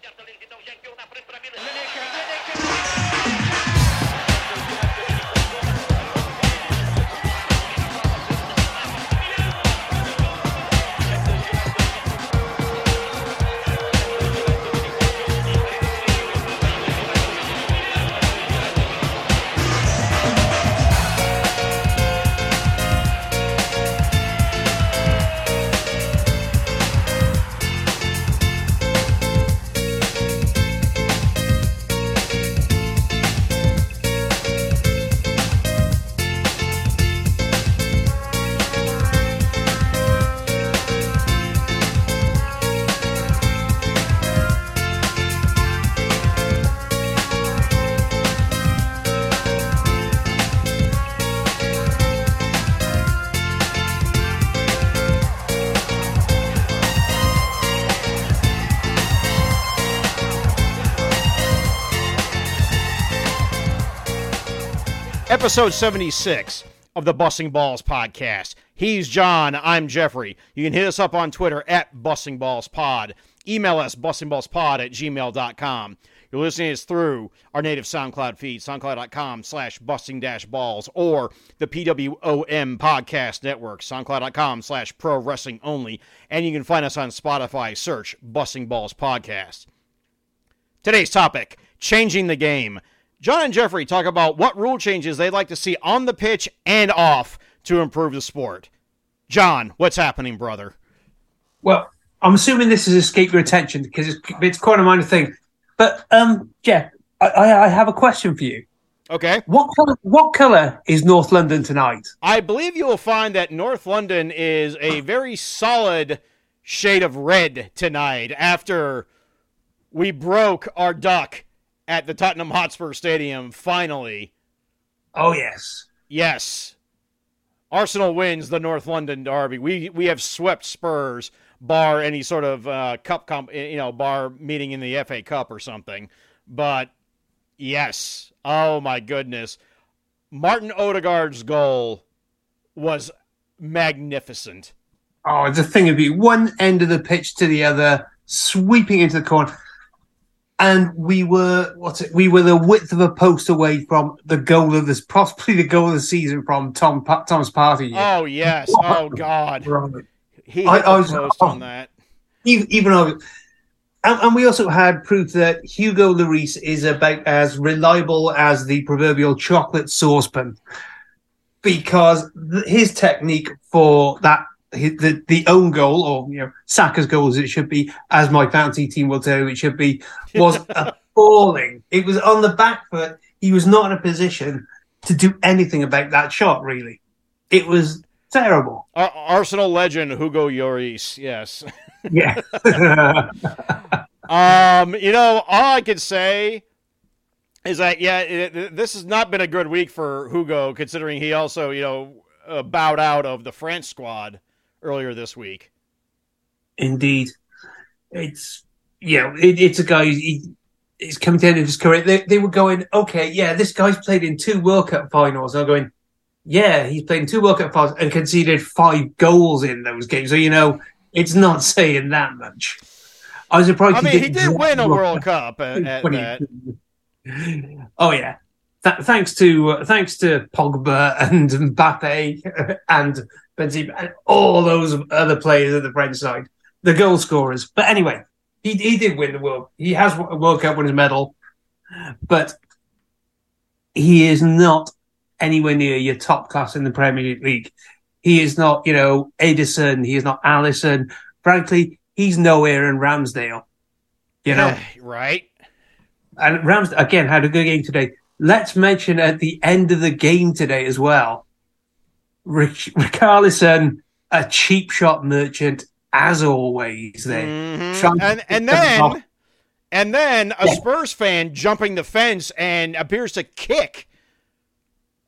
Certo, piazza Episode 76 of the Busting Balls podcast. He's Jon. I'm Geoffrey. You can hit us up on Twitter at Busting Balls Pod. Email us bustingballspod at gmail.com. You're listening to us through our native SoundCloud feed, soundcloud.com slash busting dash balls, or the PWOM podcast network, soundcloud.com slash pro wrestling only. And you can find us on Spotify. Search Busting Balls Podcast. Today's topic changing the game. Jon and Geoffrey talk about what rule changes they'd like to see on the pitch and off to improve the sport. Jon, what's happening, brother? Well, I'm assuming this has escaped your attention because it's, it's quite a minor thing. But um, Jeff, I, I, have a question for you. Okay. What color? What color is North London tonight? I believe you will find that North London is a very solid shade of red tonight after we broke our duck at the Tottenham Hotspur Stadium finally. Oh yes. Yes. Arsenal wins the North London derby. We we have swept Spurs, bar any sort of uh, cup comp, you know, bar meeting in the FA Cup or something. But yes, oh my goodness, Martin Odegaard's goal was magnificent. Oh, it's a thing of you. One end of the pitch to the other, sweeping into the corner. And we were what's it? We were the width of a post away from the goal of this, possibly the goal of the season from Tom Tom's party. Oh yes, oh God, he hit I- I was- post oh. on that. even, even though, and, and we also had proof that Hugo Lloris is about as reliable as the proverbial chocolate saucepan, because his technique for that the the own goal or you know Saka's goal as it should be, as my fantasy team will tell you it should be, was appalling. It was on the back foot. He was not in a position to do anything about that shot. Really, it was terrible. Ar- Arsenal legend Hugo Lloris, yes. Yeah. Um, you know, all I could say is that yeah, it, it- this has not been a good week for Hugo, considering he also you know uh, bowed out of the France squad earlier this week. Indeed, it's yeah, it, it's a guy. He, he's coming to the end of his career. They, they were going, okay, yeah, this guy's played in two World Cup finals. They're going, yeah, he's played in two World Cup finals and conceded five goals in those games. So you know, it's not saying that much. I was surprised. I mean, he didn't did win a World Cup at. Oh yeah, Th- thanks to uh, thanks to Pogba and Mbappe and Benzema and all those other players at the French side, the goal scorers. But anyway, he he did win the world. He has a World Cup his medal, but he is not anywhere near your top class in the Premier League. He is not, you know, Ederson. He is not Alisson. Frankly, he's nowhere in Ramsdale. You know, right? and Rams again had a good game today. Let's mention at the end of the game today as well, Rick, Richarlison, a cheap shot merchant as always. There, Mhm. And and then off. and then a Yeah. Spurs fan jumping the fence and appears to kick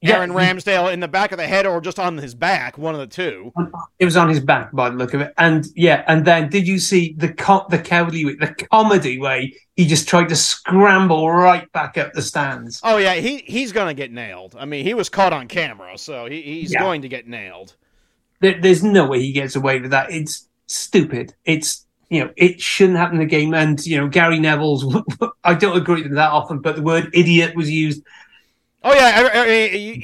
Aaron he- Ramsdale in the back of the head or just on his back, one of the two. It was on his back by the look of it, and yeah, and then did you see the co- the cowardly way, the comedy way he just tried to scramble right back up the stands? Oh yeah, he he's gonna get nailed. I mean, he was caught on camera, so he, he's Yeah. going to get nailed. There, there's no way he gets away with that. It's stupid. It's you know it shouldn't happen in the game. And you know Gary Neville's, I don't agree with that often, but the word idiot was used. Oh yeah, I, I mean,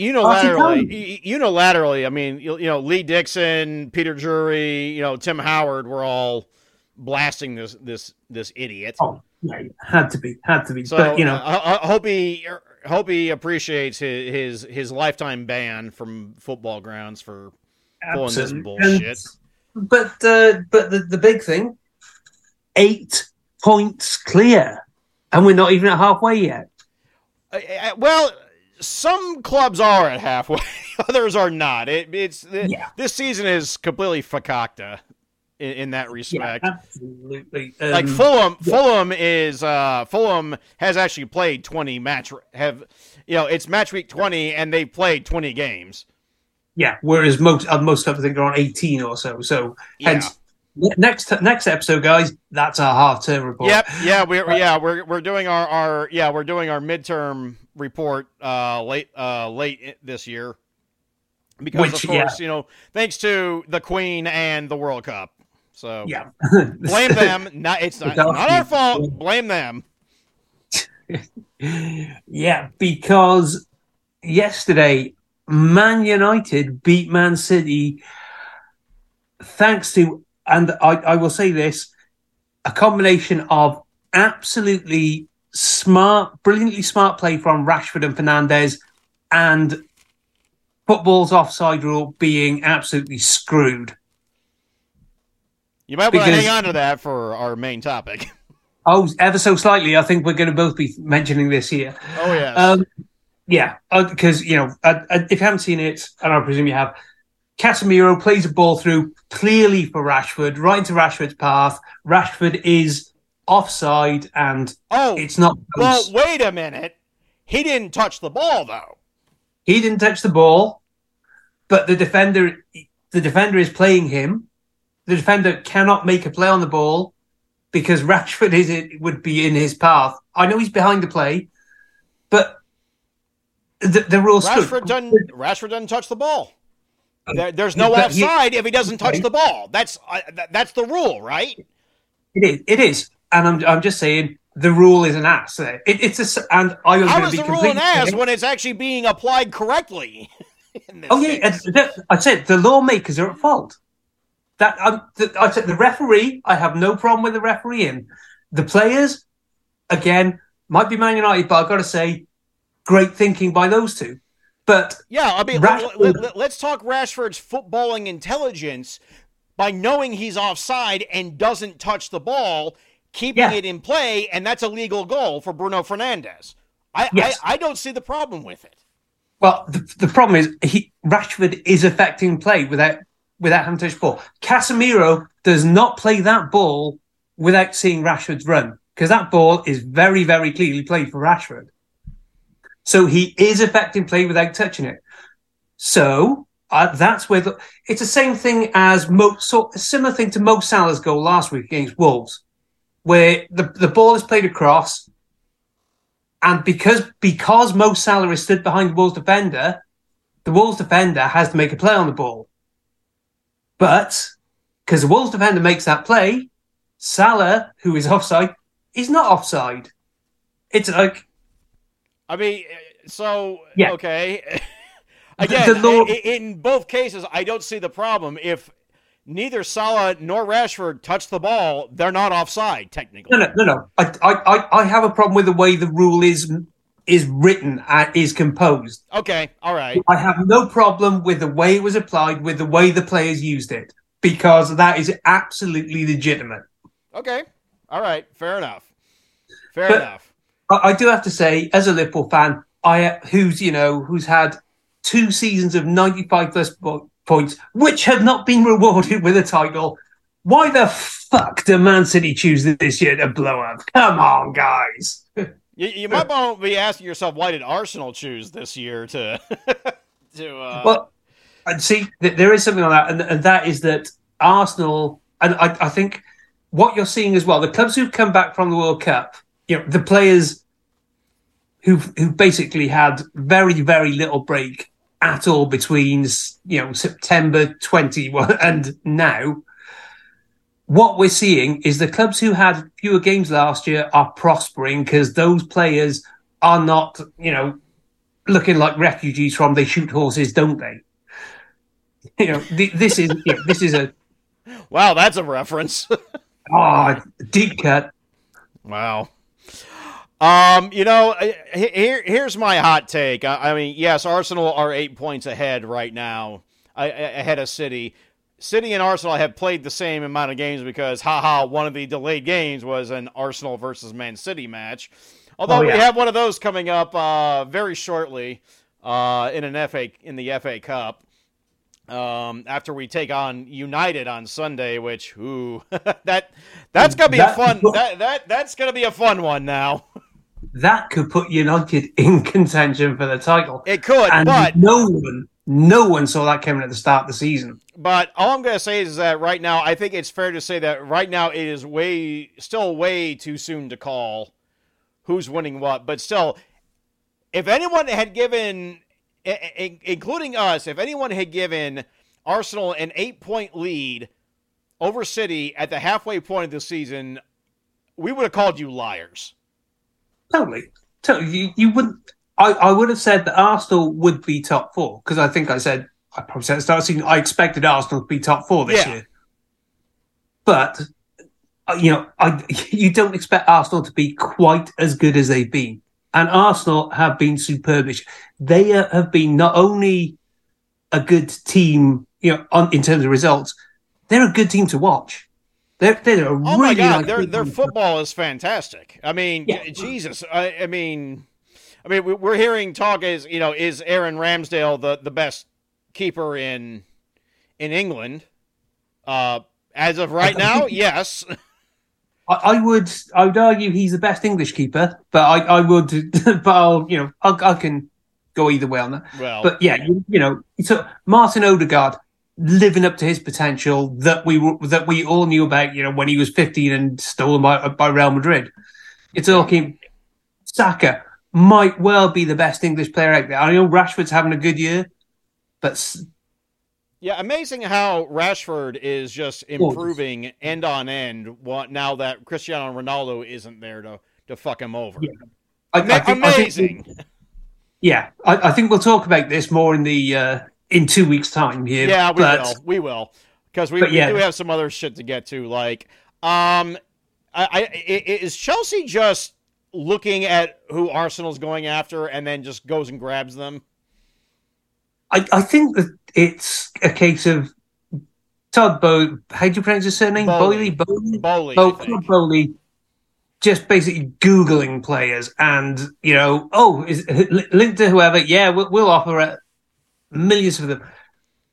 unilaterally. I mean, you, you know, Lee Dixon, Peter Drury, you know, Tim Howard were all blasting this this this idiot. Oh, yeah, had to be, had to be. So but you know, I, I hope he hope he appreciates his, his his lifetime ban from football grounds for pulling this bullshit. And- but uh, but the, the big thing, eight points clear, and we're not even at halfway yet. Uh, uh, well, some clubs are at halfway, others are not. It, it's Yeah. this season is completely fakakta in, in that respect. absolutely. like Um, Fulham, Fulham is uh, Fulham has actually played twenty match have you know it's match week twenty and they've played twenty games. Yeah, whereas most uh, most clubs I think are on eighteen or so. So Yeah. hence next next episode, guys, that's our half term report. Yep, yeah, we're yeah we're we're doing our, our yeah we're doing our midterm report uh, late uh, late this year because Which, of course you know thanks to the Queen and the World Cup. So yeah. blame them. Not it's not, not our fault. Blame them. yeah, because yesterday Man United beat Man City thanks to, and I, I will say this, a combination of absolutely smart, brilliantly smart play from Rashford and Fernandes, and football's offside rule being absolutely screwed. You might want to hang on to that for our main topic. Oh, ever so slightly. I think we're going to both be mentioning this here. Oh yeah. Um, yeah, because you know, uh, uh, if you haven't seen it, and I presume you have, Casemiro plays a ball through clearly for Rashford, right into Rashford's path. Rashford is offside, and oh, it's not. well, wait a minute. He didn't touch the ball though. he didn't touch the ball, but the defender, the defender is playing him. The defender cannot make a play on the ball because Rashford is it would be in his path. I know he's behind the play, but the, the rules. Rashford doesn't. Rashford doesn't touch the ball. There, there's no But he- offside if he doesn't touch the ball. That's uh, that's the rule, right? It is. It is, and I'm. I'm just saying the rule is an ass. It, it's a. And I was How going to be the rule an ass when it's actually being applied correctly? this oh yeah, case? and the- I said the lawmakers are at fault. That um, the, I said the referee. I have no problem with the referee. In the players, again, might be Man United, but I've got to say, great thinking by those two. But Yeah, I mean, Rashford- let, let, let's talk Rashford's footballing intelligence by knowing he's offside and doesn't touch the ball, keeping Yeah. it in play, and that's a legal goal for Bruno Fernandes. I, Yes. I, I don't see the problem with it. Well, the, the problem is he Rashford is affecting play without without having to touch the ball. Casemiro does not play that ball without seeing Rashford's run because that ball is very, very clearly played for Rashford. So he is affecting play without touching it. So uh, that's where the, it's the same thing as Mo, so a similar thing to Mo Salah's goal last week against Wolves, where the, the ball is played across, and because because Mo Salah is stood behind the Wolves defender, the Wolves defender has to make a play on the ball. But because the Wolves defender makes that play, Salah, who is offside, is not offside. It's like I mean, so Yeah. okay. Again, the law- i- in both cases, I don't see the problem. If neither Salah nor Rashford touched the ball, they're not offside technically. no, no, no, no. I, I, I- have a problem with the way the rule is is written, uh, is composed. Okay, all right. I have no problem with the way it was applied, with the way the players used it, because that is absolutely legitimate. Okay, all right. Fair enough. Fair But- enough. I, I do have to say, as a Liverpool fan, I who's you know who's had two seasons of ninety-five plus points, which have not been rewarded with a title. Why the fuck do Man City choose this year to blow up? Come on, guys. You, you might want to be asking yourself, why did Arsenal choose this year to to? Uh, Well, and see, th- there is something on that, and, and that is that Arsenal, and I, I think what you're seeing as well, the clubs who've come back from the World Cup, you know, the players who who basically had very very little break at all between you know September 21 and now what we're seeing is the clubs who had fewer games last year are prospering because those players are not, you know, looking like refugees from they shoot horses, don't they? You know, th- this is yeah, this is a Wow, that's a reference. ah deep cut. Wow. Um, you know, here here's my hot take. I, I, mean, yes, Arsenal are eight points ahead right now, ahead of City. City and Arsenal have played the same amount of games because, haha, one of the delayed games was an Arsenal versus Man City match. Although oh, yeah. we have one of those coming up uh, very shortly uh, in an FA in the FA Cup um, after we take on United on Sunday, which ooh, that that's gonna be that, a fun that, that that's gonna be a fun one now. That could put United in contention for the title. It could, and but no one no one saw that coming at the start of the season. But all I'm going to say is that right now, I think it's fair to say that right now it is way, still way too soon to call who's winning what. But still, if anyone had given including us, if anyone had given Arsenal an eight point lead over City at the halfway point of the season, we would have called you liars. Totally. totally. You, you wouldn't. I, I would have said that Arsenal would be top four because I think I said I probably said at the start of the season I expected Arsenal to be top four this yeah. year. But uh, you know, I you don't expect Arsenal to be quite as good as they've been. And Arsenal have been superb. They have been not only a good team, you know, on, in terms of results, they're a good team to watch. They're, they're a oh really my god, their their football is fantastic. I mean, yeah. Jesus, I, I, mean, I mean, we're hearing talk is you know is Aaron Ramsdale the the best keeper in in England? Uh, as of right now, yes. I, I, would I would argue he's the best English keeper, but I, I would but I'll you know I, I can go either way on that. Well, but yeah, you, you know, so Martin Odegaard living up to his potential that we were, that we all knew about, you know, when he was 15 and stolen by by Real Madrid. It's all came. Saka might well be the best English player out there. I know Rashford's having a good year, but yeah, amazing how Rashford is just improving end on end. Now that Cristiano Ronaldo isn't there to to fuck him over. Yeah. I, I think, amazing. I think, yeah, I, think we'll talk about this more in the uh, in two weeks' time here. Yeah, we but, will. We will because we, yeah. we, do have some other shit to get to. Like, um, I, I is Chelsea just looking at who Arsenal's going after and then just goes and grabs them? I, I think that it's a case of Todd Bow. How do you pronounce his surname? Bowley. Boehly. Boehly. Bo- Todd Boehly. Just basically googling players, and you know, oh, is linked to whoever? Yeah, we'll, we'll offer millions for them.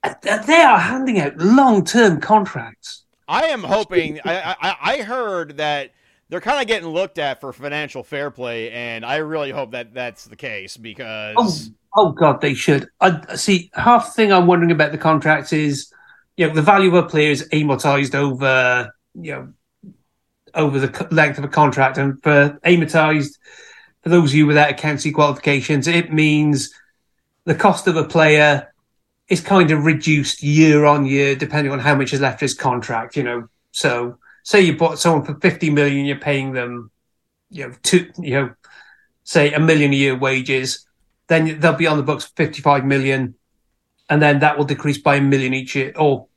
Uh, they are handing out long-term contracts. I am hoping. I, I, I heard that they're kind of getting looked at for financial fair play, and I really hope that that's the case because. Oh Oh God, they should. I see. Half the thing I'm wondering about the contracts is, you know, the value of a player is amortized over, you know, over the length of a contract, and for amortized, for those of you without accountancy qualifications, it means the cost of a player is kind of reduced year on year, depending on how much is left of his contract. You know, so say you bought someone for 50 million, you're paying them, you know, two, you know, say a million a year wages then they'll be on the books 55 million, and then that will decrease by a million each year, or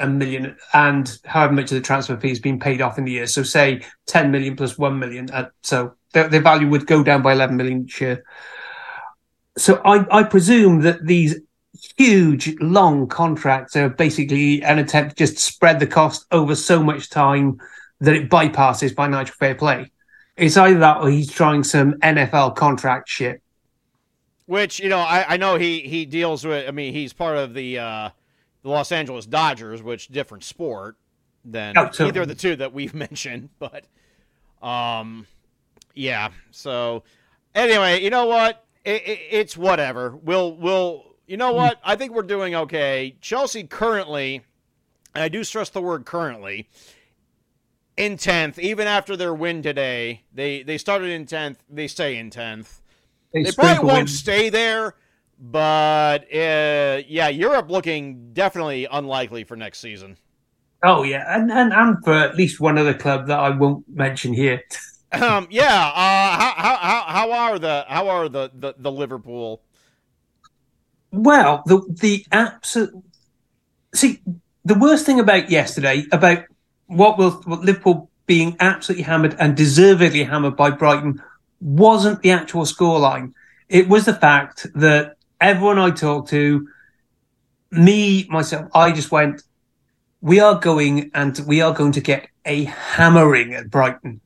a million, and however much of the transfer fee has been paid off in the year. So, say 10 million plus 1 million. Uh, so, their, their value would go down by 11 million each year. So, I, I presume that these huge, long contracts are basically an attempt to just spread the cost over so much time that it bypasses financial fair play. It's either that or he's trying some NFL contract shit which you know, I, I know he he deals with. I mean, he's part of the uh, the Los Angeles Dodgers, which different sport than oh, either of the two that we've mentioned. But um, yeah. So anyway, you know what? It, it, it's whatever. We'll we'll. You know what? I think we're doing okay. Chelsea currently, and I do stress the word currently, in tenth. Even after their win today, they they started in tenth. They stay in tenth. They, they probably won't stay there, but uh, yeah, Europe looking definitely unlikely for next season. Oh yeah, and, and and for at least one other club that I won't mention here. Um, yeah. Uh, how, how how how are the how are the the, the Liverpool? Well, the the absolute see the worst thing about yesterday about what will what Liverpool being absolutely hammered and deservedly hammered by Brighton wasn't the actual scoreline. It was the fact that everyone I talked to, me myself, I just went, we are going and we are going to get a hammering at Brighton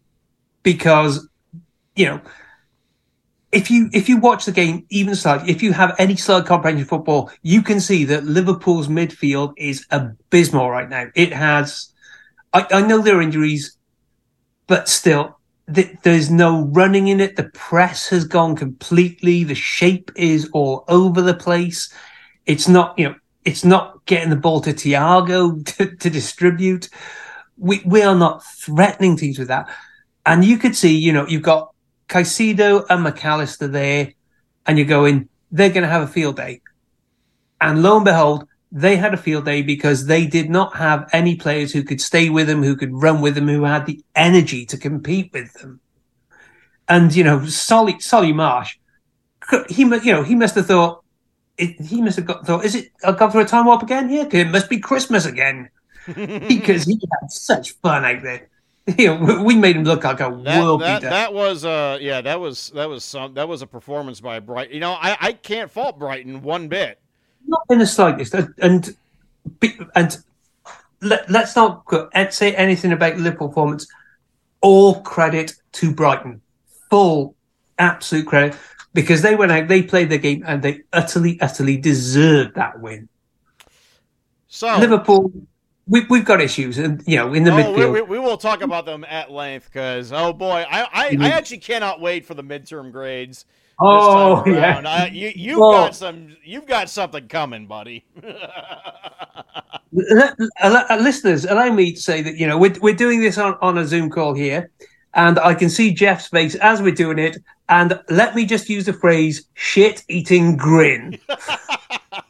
because you know if you if you watch the game even slightly, if you have any slight comprehension of football, you can see that Liverpool's midfield is abysmal right now. It has, I, I know there are injuries, but still, th- there's no running in it. The press has gone completely. The shape is all over the place. It's not, you know, it's not getting the ball to Thiago to, to distribute. We we are not threatening teams with that. And you could see, you know, you've got Caicedo and Mac Allister there, and you're going, they're going to have a field day. And lo and behold, they had a field day because they did not have any players who could stay with them, who could run with them, who had the energy to compete with them. And, you know, Solly, Solly March, he, you know, he must have thought, it, he must have got thought, is it, I've gone through a time warp again here? It must be Christmas again. because he had such fun out there. You know, we made him look like a That, world that, beater. that was uh yeah that was that was some that was a performance by Brighton. You know I I can't fault Brighton one bit. not in the slightest. And and, and let, let's not say anything about Liverpool performance. All credit to Brighton, full absolute credit because they went out, they played their game, and they utterly, utterly deserved that win. So Liverpool, we, we've got issues, and you know, in the Oh, we, midfield. we, we will talk about them at length because oh boy, I, I, I actually cannot wait for the midterm grades. oh yeah. I, you you've Well- got some you've got something coming, buddy. Uh, listeners, allow me to say that you know we're we're doing this on, on a Zoom call here, and I can see Jeff's face as we're doing it. And let me just use the phrase "shit eating grin."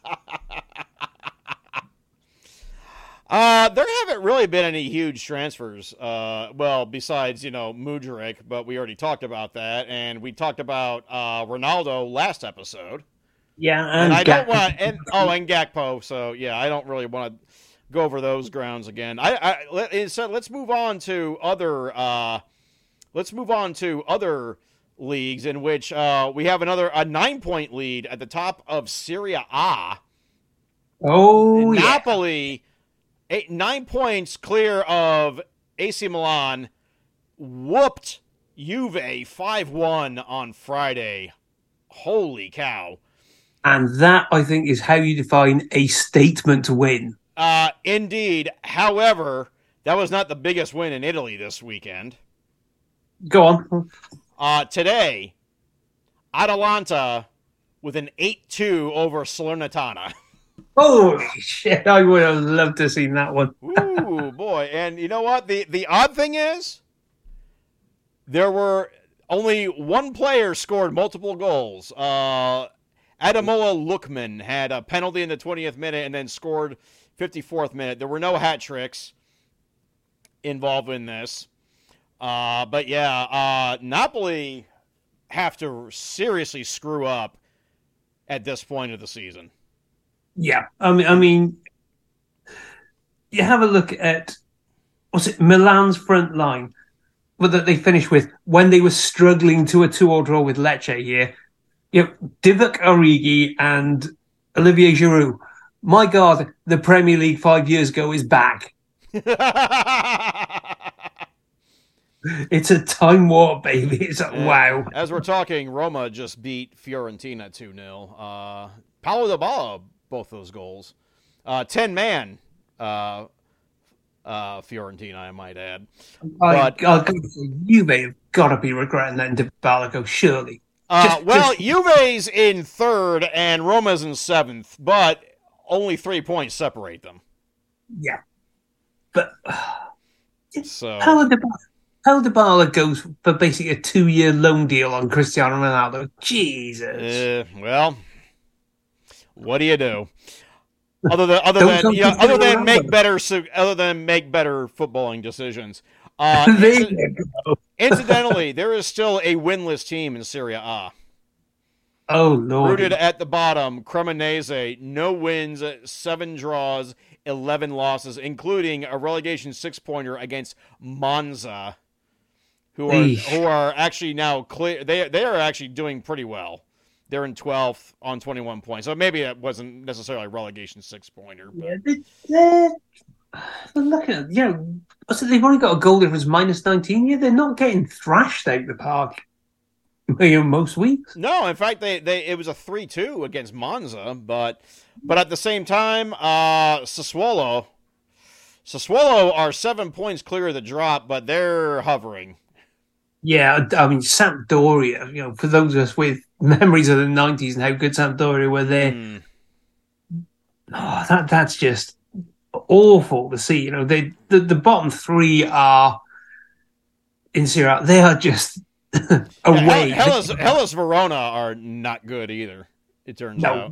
Uh, there haven't really been any huge transfers. Uh, well, besides you know Mudryk, but we already talked about that, and we talked about uh, Ronaldo last episode. yeah, And I don't want and oh, and Gakpo. So yeah, I don't really want to go over those grounds again. I, I let, instead let's move on to other. Uh, let's move on to other leagues in which uh, we have another a nine point lead at the top of Serie A. Oh yeah, Napoli, eight, nine points clear of AC Milan, whooped Juve 5 1 on Friday. Holy cow. and that I think is how you define a statement win. Uh, indeed. However, that was not the biggest win in Italy this weekend. Go on. Uh, today, Atalanta with an 8 2 over Salernitana. Holy shit! I would have loved to seen that one. Ooh, boy. And you know what? The the odd thing is there were only one player scored multiple goals. Uh Ademola Lookman had a penalty in the 20th minute and then scored 54th minute. There were no hat tricks involved in this. Uh but yeah, uh Napoli have to seriously screw up at this point of the season. Yeah, I mean, I mean, you have a look at what's it Milan's front line, but that they finished with when they were struggling to a two-all draw with Lecce here. You know, Divock Origi and Olivier Giroud. My God, the Premier League five years ago is back. It's a time warp, baby. It's like, wow. As we're talking, Roma just beat Fiorentina 2 0. Uh, Paulo Dybala, both those goals. Uh, 10 man uh, uh, Fiorentina, I might add. I, But- I say, you may have got to be regretting letting Dybala surely. Uh, Just- well, just- Juve's in third and Roma's in seventh, but only three points separate them. Yeah. But So Paulo Dybala, Paulo Dybala goes for basically a two-year loan deal on Cristiano Ronaldo. Jesus. Uh, well, what do you do? other than other than you know, other than make better other than make better footballing decisions. Uh, inci- incidentally, there is still a winless team in Serie A. Oh lord. Rooted at the bottom, Cremonese, no wins, seven draws, eleven losses, including a relegation six pointer against Monza, who are Eesh. who are actually now clear. They they are actually doing pretty well. They're in twelfth on twenty one points, so maybe that wasn't necessarily a relegation six pointer. But Yeah, they, they're, they're looking at, you know, so they've only got a goal difference minus 19. Yeah, they're not getting thrashed out the park you know, most weeks. No, in fact, they, they it was a three two against Monza, but but at the same time, uh, Sassuolo, Sassuolo are seven points clear of the drop, but they're hovering. Yeah, I mean, Sampdoria, you know, for those of us with memories of the 90s and how good Sampdoria were there, Mm. oh, that that's just awful to see. You know, they the, the bottom three are in Serie they are just away. Yeah, Hellas, Hellas Verona are not good either. It turns No. out.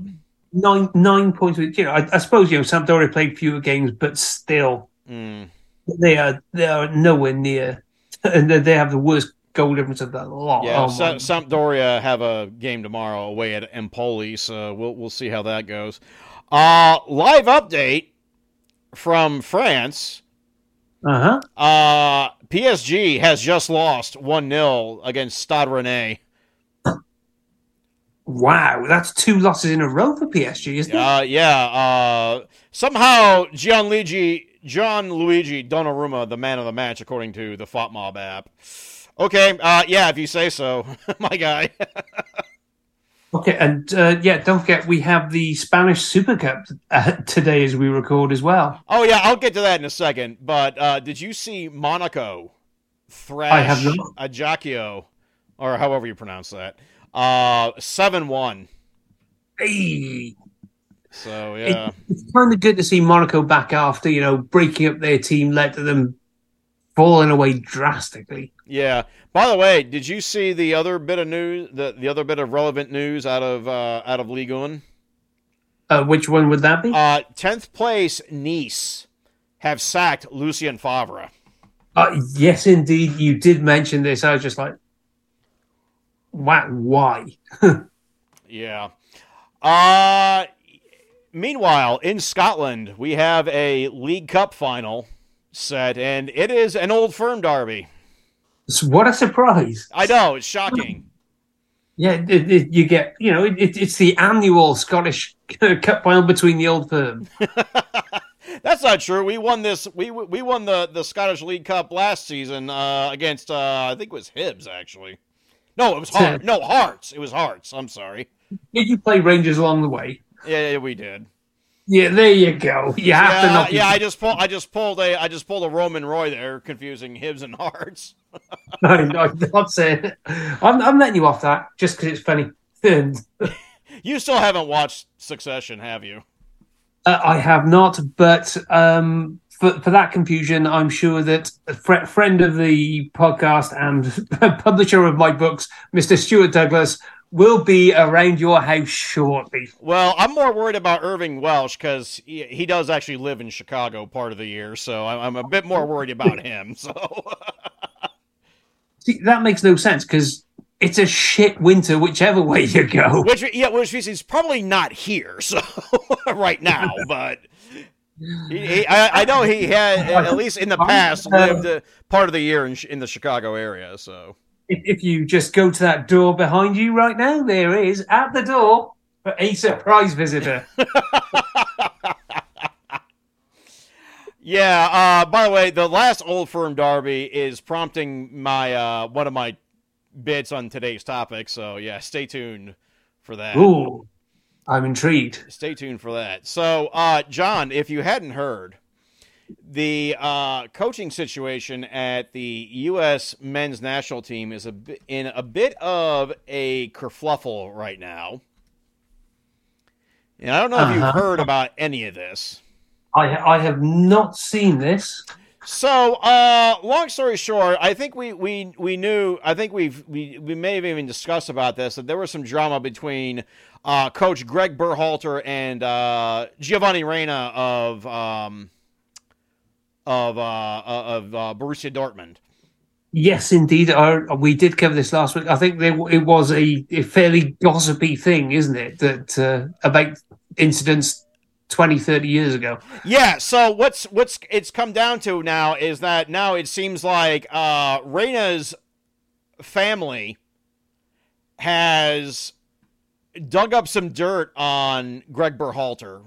nine nine points you know I, I suppose you know Sampdoria played fewer games but still Mm. they are they are nowhere near and they have the worst goal difference of that lot. Yeah, Oh, Sa- Sampdoria have a game tomorrow away at Empoli, so we'll we'll see how that goes. Uh, live update from France. uh-huh. Uh, PSG has just lost 1 0 against Stade Rennais. Wow, that's two losses in a row for PSG, isn't it? Uh, yeah. Uh, somehow Gianluigi John Luigi Donnarumma, the man of the match, according to the FOTMob app. Okay. Uh, yeah, if you say so, my guy. Okay, and uh, yeah, don't forget we have the Spanish Super Cup uh, today as we record as well. oh yeah, I'll get to that in a second. But uh, did you see Monaco thrash I have. Ajaccio, or however you pronounce that? Uh, seven one. Hey, So yeah. it's kind of good to see Monaco back after you know breaking up their team led to them falling away drastically. Yeah. By the way, did you see the other bit of news? The, the other bit of relevant news out of uh, out of Ligue 1? Uh, which one would that be? Uh, tenth place Nice have sacked Lucien Favre. Uh, yes, indeed, you did mention this. I was just like, what? why? Yeah. Uh, meanwhile, in Scotland, we have a League Cup final set, and it is an old firm derby. What a surprise! I know it's shocking. Yeah, it, it, you get, you know, it, it, it's the annual Scottish Cup final between the old firm. That's not true. We won this. We we won the the Scottish League Cup last season uh, against uh, I think it was Hibs actually. No, it was Hearts. No, Hearts. It was Hearts. I'm sorry. Did you play Rangers along the way? Yeah, yeah we did. Yeah, there you go. You have to Yeah, yeah. I just pulled. I just pulled a. I just pulled a Roman Roy there, confusing Hibs and Hearts. no, no, I'm not saying. I'm, I'm letting you off that just because it's funny. You still haven't watched Succession, have you? uh, I have not, but um, for for that confusion, I'm sure that a fr- friend of the podcast and publisher of my books, Mr. Stuart Douglas, will be around your house shortly. Well, I'm more worried about Irvine Welsh because he, he does actually live in Chicago part of the year, so I'm, I'm a bit more worried about him. So. See, that makes no sense because it's a shit winter whichever way you go. Which yeah, which means he's probably not here, so right now, but he, he, I, I know he had at least in the past lived uh, part of the year in, in the Chicago area. So If, if you just go to that door behind you right now, there is at the door a surprise visitor. yeah. Uh, by the way, the last Old Firm Derby is prompting my uh, one of my bits on today's topic. So yeah, stay tuned for that. Ooh, I'm intrigued. Stay tuned for that. So, uh, Jon, if you hadn't heard, the uh, coaching situation at the U.S. men's national team is a in a bit of a kerfluffle right now. And I don't know if you've Uh-huh. heard about any of this. I I have not seen this. So, uh, long story short, I think we, we, we knew. I think we've we, we may have even discussed about this that there was some drama between uh, Coach Greg Berhalter and uh, Giovanni Reyna of um, of uh, of uh, Borussia Dortmund. Yes, indeed. Uh, we did cover this last week. I think there, it was a, a fairly gossipy thing, isn't it? That uh, about incidents 20, 30 years ago. Yeah. So what's what's it's come down to now is that now it seems like uh, Reyna's family has dug up some dirt on Greg Berhalter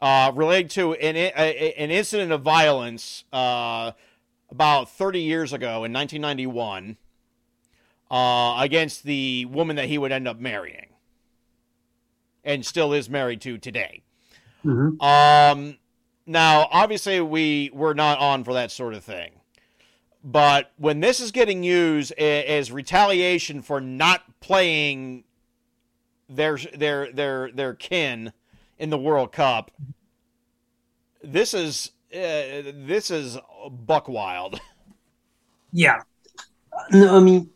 uh, related to an, a, an incident of violence uh, about 30 years ago in 1991 uh, against the woman that he would end up marrying and still is married to today. Mm-hmm. Um, now, obviously, we we're not on for that sort of thing. But when this is getting used as retaliation for not playing their their their their kin in the World Cup, this is uh, this is buck wild. Yeah, no, I mean,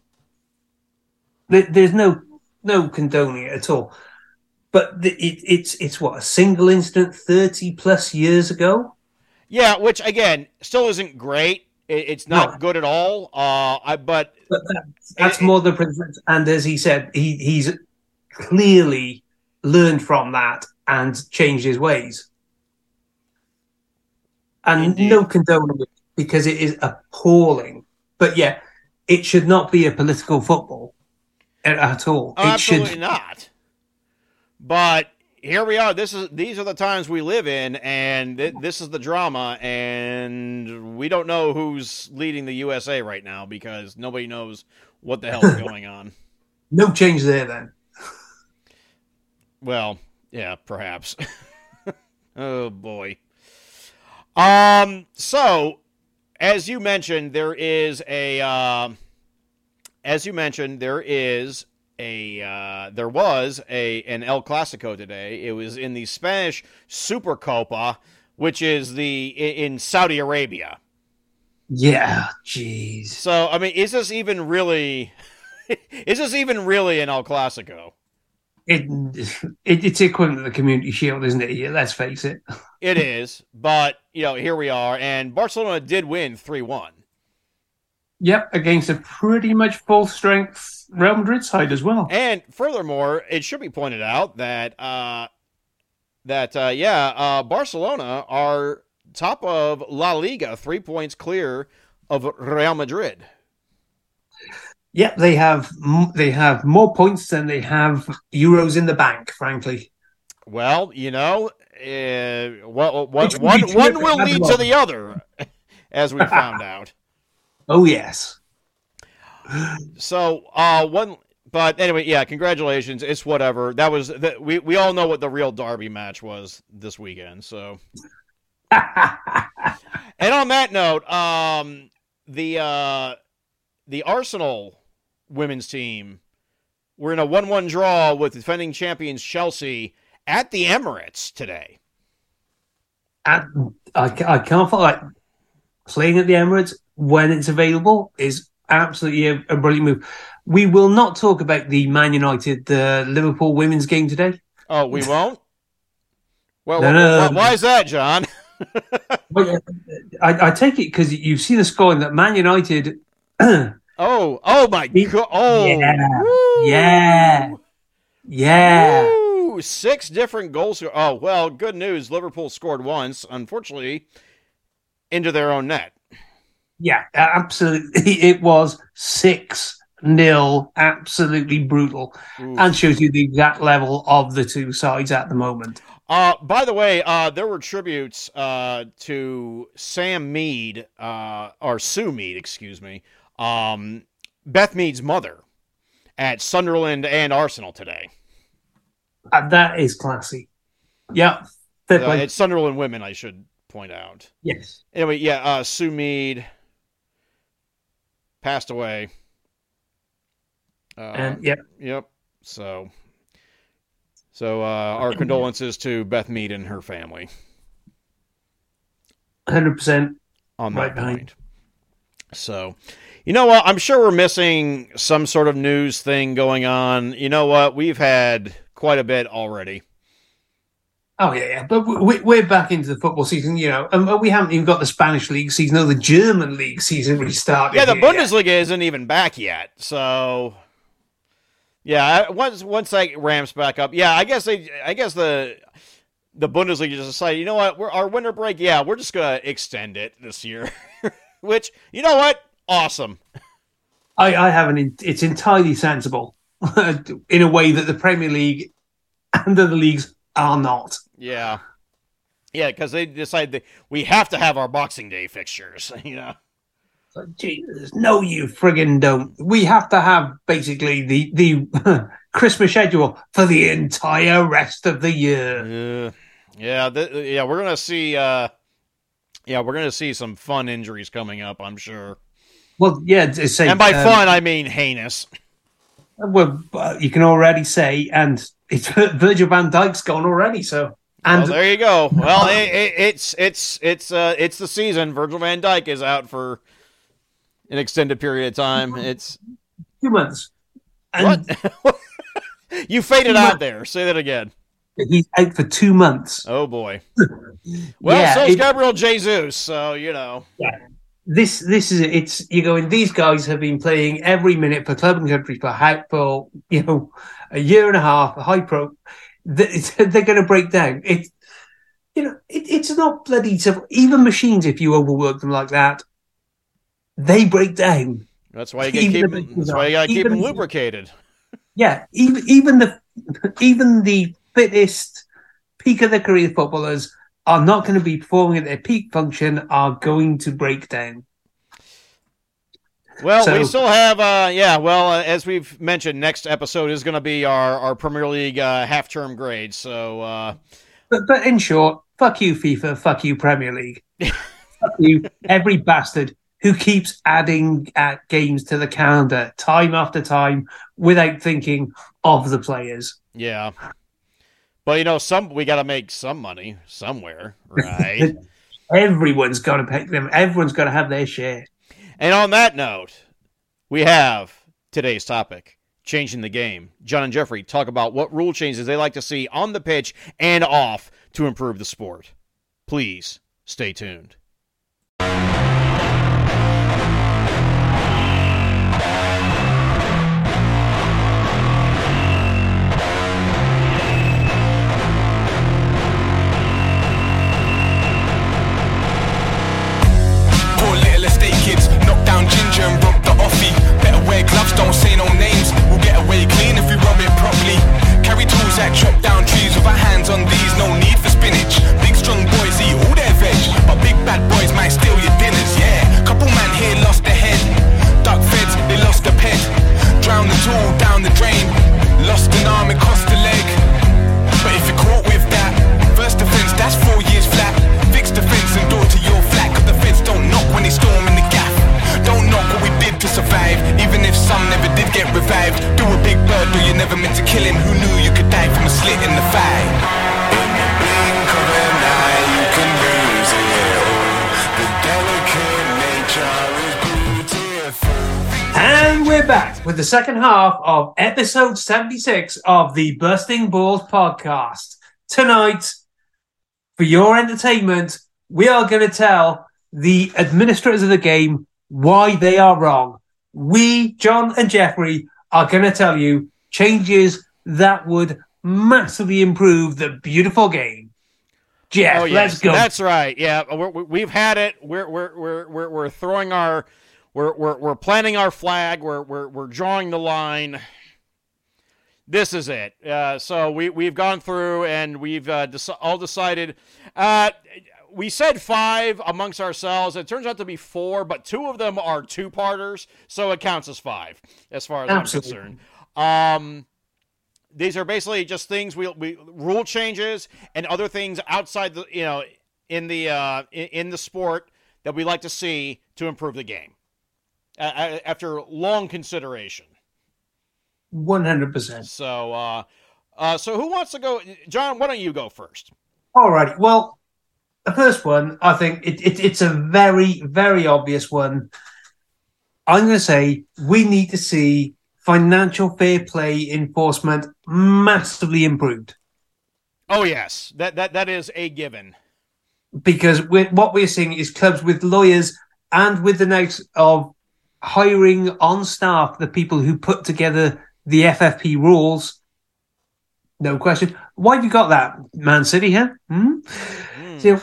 there's no no condoning it at all. But the, it, it's it's what a single incident thirty plus years ago. Yeah, which again still isn't great. It, it's not No. good at all. Uh, I but But that's, that's It- more than precedent. And as he said, he he's clearly learned from that and changed his ways. And Indeed. no condoning it because it is appalling. But yeah, it should not be a political football at, all. Oh, it absolutely should. not. But here we are. This is these are the times we live in, and th- this is the drama. And we don't know who's leading the USA right now because nobody knows what the hell is going on. No change there then. Well, yeah, perhaps. oh boy. Um. So, as you mentioned, there is a. Uh, as you mentioned, there is a. Uh, there was a an El Clasico today. It was in the Spanish Supercopa, which is the in Saudi Arabia. Yeah, jeez. So, I mean, is this even really? is this even really an El Clasico? It, it it's equivalent to the Community Shield, isn't it? Yeah, let's face it. It is, but you know, here we are, and Barcelona did win three one. Yep, against a pretty much full strength Real Madrid side as well. And furthermore, it should be pointed out that uh, that uh, yeah, uh, Barcelona are top of La Liga, three points clear of Real Madrid. Yep, they have they have more points than they have euros in the bank. Frankly, Well, you know, uh, what, what, one one will lead to the other, as we found out. oh yes, So, uh, one, but anyway, yeah, congratulations. It's whatever. That was that we we all know what the real derby match was this weekend. So, and on that note, um, the uh, the Arsenal women's team We're in a one-one draw with defending champions Chelsea at the Emirates today. And I, I can't feel like playing at the Emirates when it's available is absolutely a, a brilliant move. We will not talk about the Man United Liverpool women's game today. Oh, we won't. Well, No, no, wh- no. why is that, Jon? Well, I, I take it because you've seen the scoring that Man United. Oh, oh my god! Oh, Yeah. woo! Yeah. yeah. Woo! Six different goals. Oh well, good news. Liverpool scored once, unfortunately, into their own net. Yeah, absolutely. It was 6 nil, absolutely brutal, Ooh. and shows you the exact level of the two sides at the moment. Uh, by the way, uh, there were tributes uh, to Sam Mead, uh, or Sue Mead, excuse me, um, Beth Mead's mother at Sunderland and Arsenal today. And that is classy. Yeah, Uh, it's Sunderland women, I should point out. yes. Anyway, yeah, uh, Sue Mead passed away. Uh, And yeah, Yep. So, so uh, our condolences to Beth Mead and her family. hundred percent. on Right that behind. point. So, you know what? I'm sure we're missing some sort of news thing going on. You know what? We've had quite a bit already. Oh yeah, yeah. But we, we're back into the football season, you know, and we haven't even got the Spanish league season or the German league season restarted. Yeah, the here yet. Bundesliga isn't even back yet. So, yeah, once once that ramps back up, yeah, I guess they, I guess the the Bundesliga just decided, you know what, we're, our winter break, yeah, we're just gonna extend it this year. Which, you know what, awesome. I, I haven't. It's entirely sensible in a way that the Premier League and other leagues are not. Yeah, yeah, because they decide that we have to have our Boxing Day fixtures. You know. Jesus, no, you friggin' don't. We have to have basically the the Christmas schedule for the entire rest of the year. Uh, yeah, th- yeah, we're gonna see. Uh, yeah, we're gonna see some fun injuries coming up. I'm sure, Well, yeah, say, and by um, fun I mean heinous. well, uh, you can already say, and it's Virgil van Dijk's gone already. So, and well, there you go. Well, it, it, it's it's it's uh it's the season. Virgil van Dijk is out for an extended period of time. It's two months, and what you faded out there. Say that again. he's out for two months. Oh boy. Well, Yeah, so's it- Gabriel Jesus. So you know. This this is it. It's you're going. These guys have been playing every minute for club and country for how for you know a year and a half. A high pro, Th- they're going to break down. It you know it, it's not bloody simple. Even machines, if you overwork them like that, they break down. That's why you get keep. the That's why you gotta keep them lubricated. Yeah, even even the even the fittest peak of the career footballers are not going to be performing at their peak function. Are going to break down. Well, we still have, uh, yeah. Well, uh, as we've mentioned, next episode is going to be our, our Premier League uh, half term grade. So, uh, But but in short, fuck you, FIFA. Fuck you, Premier League. fuck you, every bastard who keeps adding uh, games to the calendar time after time without thinking of the players. yeah. But you know, some we got to make some money somewhere, right? Everyone's got to pay them. Everyone's got to have their share. and on that note, we have today's topic: changing the game. Jon and Geoffrey talk about what rule changes they like to see on the pitch and off to improve the sport. Please stay tuned. And offie. Better wear gloves, don't say no names. We'll get away clean if we rub it properly. Carry tools that chop down trees with our hands on these, no need for spinach. Big strong boys eat all their veg, but big bad boys might steal your dinners, yeah. Couple man here lost their head. Duck feds, they lost a pet. Drown the tool down the drain. Lost an arm, it some never did get revived. Do a big bird, or you never meant to kill him. Who knew you could die from a slit in the thigh? And we're back with the second half of episode 76 of the Busting Balls podcast. Tonight, for your entertainment, we are going to tell the administrators of the game why they are wrong. We, Jon and Geoffrey, are going to tell you changes that would massively improve the beautiful game. Geoff, Oh yes, let's go. That's right. Yeah, we- we've had it. We're we're we're we're, we're throwing our we're, we're we're planting our flag. We're we're we're drawing the line. This is it. Uh, so we we've gone through and we've uh, deci- all decided. Uh, we said five amongst ourselves. It turns out to be four, but two of them are two parters, so it counts as five as far as Absolutely. I'm concerned. Um, these are basically just things we, we rule changes and other things outside the you know in the uh, in, in the sport that we like to see to improve the game uh, after long consideration. 100%. So, uh, uh, so who wants to go? Jon, why don't you go first? Alrighty. Well, the first one, I think it, it, it's a very, very obvious one. I'm going to say we need to see financial fair play enforcement massively improved Oh yes, that that that is a given. because we're, what we're seeing is clubs with lawyers and with the note of hiring on staff the people who put together the FFP rules. No question. Why have you got that, Man City? Here, hmm? So,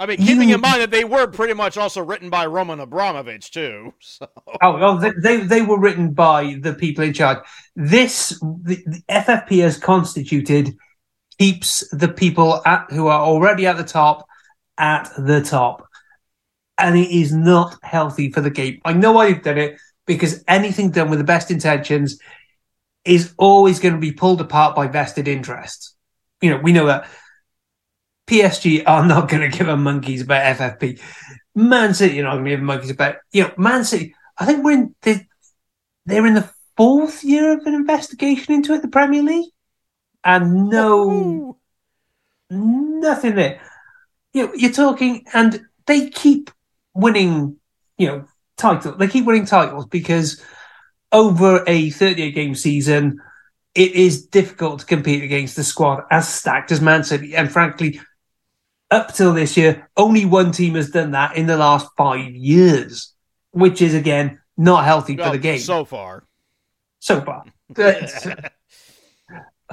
I mean, keeping You- in mind that they were pretty much also written by Roman Abramovich too. So Oh, well, they, they they were written by the people in charge. This the, the FFP as constituted keeps the people at who are already at the top at the top, and it is not healthy for the game. I know I've done it because anything done with the best intentions is always going to be pulled apart by vested interests. You know, we know that PSG are not going to give a monkeys about FFP. Man City are not going to give a monkeys about you know Man City. I think we're in they, they're in the fourth year of an investigation into it, the Premier League, and no nothing there. You know, you're talking, and they keep winning. You know, title. They keep winning titles because over a 38 game season, it is difficult to compete against the squad as stacked as Man City. And frankly, up till this year, only one team has done that in the last five years, which is again not healthy for the game so far. so far.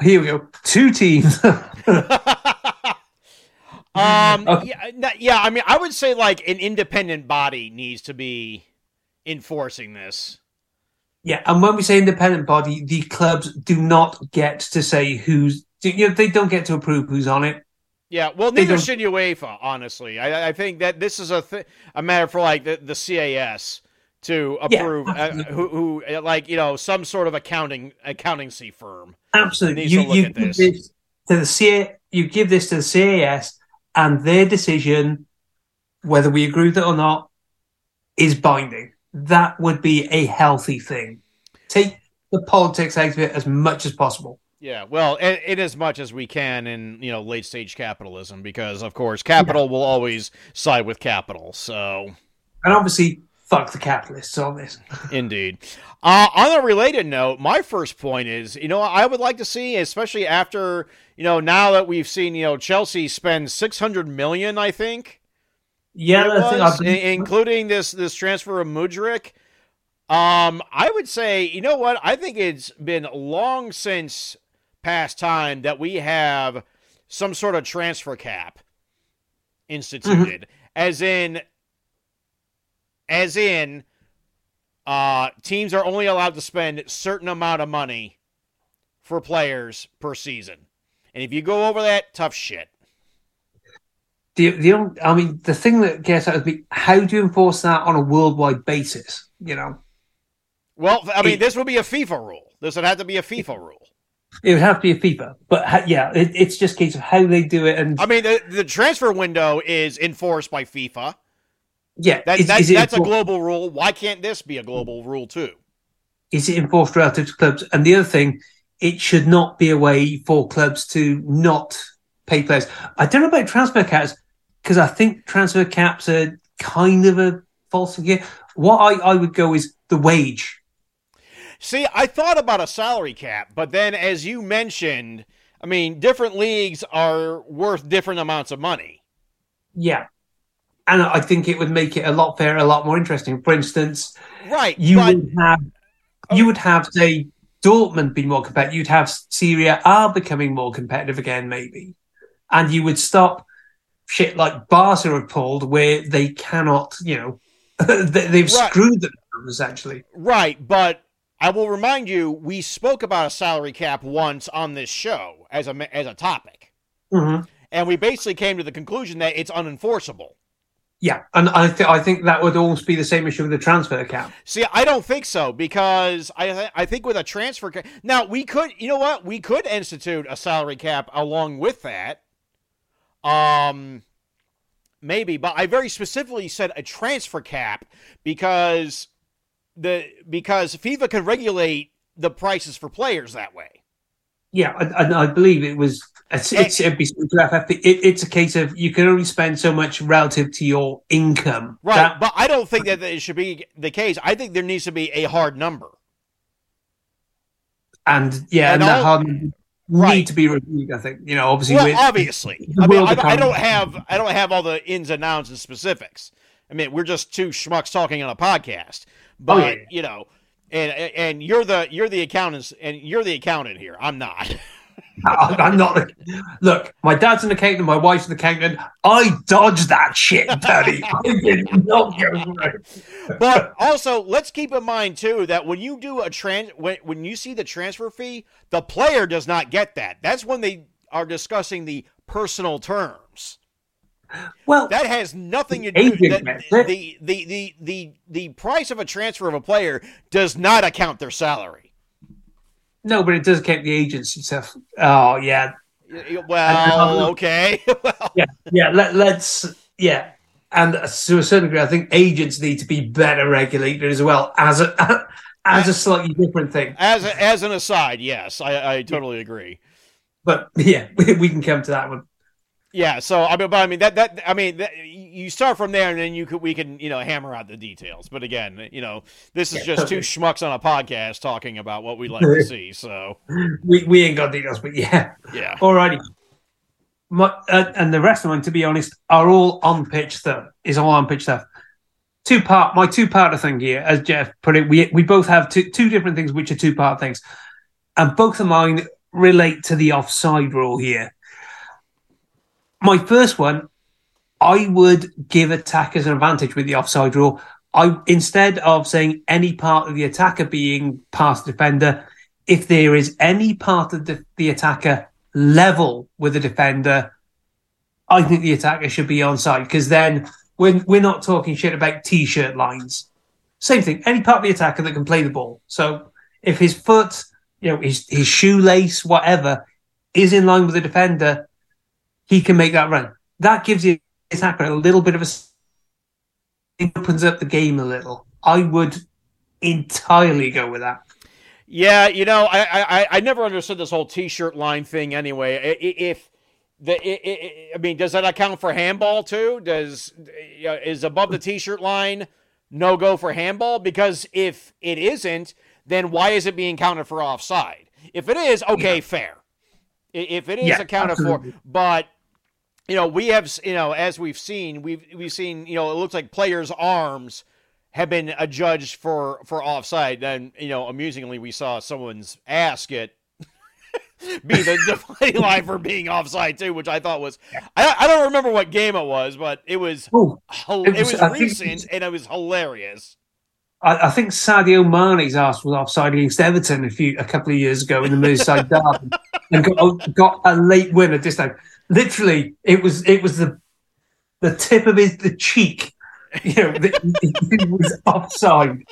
Here we go. Two teams. Um, Okay. yeah, yeah. I mean, I would say like an independent body needs to be enforcing this. yeah, and when we say independent body, the clubs do not get to say who's. You know, they don't get to approve who's on it. Yeah, well, neither should UEFA. Honestly, I, I think that this is a th- a matter for like the, the CAS to Yeah, approve, uh, who, who uh, like you know some sort of accounting accountancy firm. Absolutely, Needs you to look you give this. this to the C. You give this to the CAS, and their decision, whether we agree with it or not, is binding. That would be a healthy thing. Take the politics out of it as much as possible. Yeah, well, in, in as much as we can in you know late stage capitalism, because of course capital will always side with capital. So And obviously, fuck the capitalists on this. Indeed. Uh, on a related note, my first point is, you know, I would like to see, especially after, you know, now that we've seen, you know, Chelsea spend six hundred million, I think, Yeah, it I think- was, I including this this transfer of Mudryk. Um, I would say, you know what? I think it's been long since past time that we have some sort of transfer cap instituted, as in, as in, uh, teams are only allowed to spend certain amount of money for players per season, and if you go over that, tough shit. the the I mean, the thing that gets out of me, how do you enforce that on a worldwide basis? You know, Well, I mean, It- this would be a FIFA rule. This would have to be a FIFA rule. It would have to be a FIFA, but ha- yeah, it, it's just a case of how they do it, and I mean, the, the transfer window is enforced by FIFA. yeah, That, is, that, is that's a global rule. Why can't this be a global rule too? is it enforced relative to clubs? And the other thing, it should not be a way for clubs to not pay players. I don't know about transfer caps because I think transfer caps are kind of a false here. What I, I would go is the wage. See, I thought about a salary cap, but then as you mentioned, I mean, different leagues are worth different amounts of money. Yeah. And I think it would make it a lot fairer, a lot more interesting. For instance, Right. you but, would have you would have say Dortmund be more competitive. You'd have Serie A becoming more competitive again, maybe, and you would stop shit like Barca have pulled where they cannot, you know, they, they've Right. screwed them essentially. right, but I will remind you, we spoke about a salary cap once on this show as a as a topic, hmm and we basically came to the conclusion that it's unenforceable. Yeah, and I th- I think that would almost be the same issue with the transfer cap. See, I don't think so because I th- I think with a transfer cap now we could you know what we could institute a salary cap along with that, um, maybe, but I very specifically said a transfer cap because the because FIFA can regulate the prices for players that way. Yeah, and, and I believe it was. It's, it's, it'd be similar to FFP. It, it's a case of you can only spend so much relative to your income. Right, That- but I don't think that it should be the case. I think there needs to be a hard number. and yeah, And and, that hard need Right. to be reviewed. I think you know, obviously, Well, with- obviously, I mean, I, I don't have I don't have all the ins and outs and specifics. I mean, we're just two schmucks talking on a podcast, Oh, but yeah. you know, and and you're the you're the accountants and you're the accountant here. I'm not. I'm not. The, look, my dad's an accountant, my wife's an accountant. I dodged that shit, Daddy. I did not go through. but also, let's keep in mind too that when you do a trans when when you see the transfer fee, the player does not get that. That's when they are discussing the personal terms. Well, That has nothing to do. That, the, the the the the price of a transfer of a player does not account their salary. no, but it does count the agency stuff. Oh yeah, Well, um, okay. well, yeah, yeah. Let, let's yeah, and to a certain degree, I think agents need to be better regulated as well as a as a slightly different thing. as a, as an aside, yes, I, I totally agree. But yeah, we, we can come to that one. Yeah. So I mean, but I mean that that I mean that, you start from there, and then you could we can you know hammer out the details. But again, you know, this is Yeah, just two schmucks on a podcast talking about what we'd like to see. So We we ain't got details, but yeah. yeah. Alrighty. My, uh, and the rest of them, to be honest, are all on pitch stuff. Is all on pitch stuff. Two part, my two part thing here, as Geoff put it, we we both have two two different things, which are two part things, and both of mine relate to the offside rule here. My first one, I would give attackers an advantage with the offside rule. I instead of saying any part of the attacker being past the defender, if there is any part of the, the attacker level with the defender, I think the attacker should be onside because then we're, we're not talking shit about t-shirt lines. Same thing, any part of the attacker that can play the ball. So if his foot, you know, his, his shoelace, whatever, is in line with the defender, he can make that run. That gives the attacker a little bit of a. It opens up the game a little. I would entirely go with that. Yeah, you know, I, I I never understood this whole T-shirt line thing. Anyway, if the I- I I mean, does that account for handball too? Does is above the T-shirt line no go for handball? Because if it isn't, then why is it being counted for offside? If it is, okay, fair. If it is Yeah, accounted absolutely. for, but you know, we have you know, as we've seen, we've we've seen you know, it looks like players' arms have been adjudged for for offside. Then you know, amusingly, we saw someone's ass get be the dividing line for being offside too, which I thought was I, I don't remember what game it was, but it was Oh, hil- It it was- was, think recent and it was hilarious. I, I think Sadio Mane's ass was offside against Everton a few a couple of years ago in the Merseyside derby, and got, got a late win at this time. Literally, it was it was the the tip of his the cheek, you know, he was offside,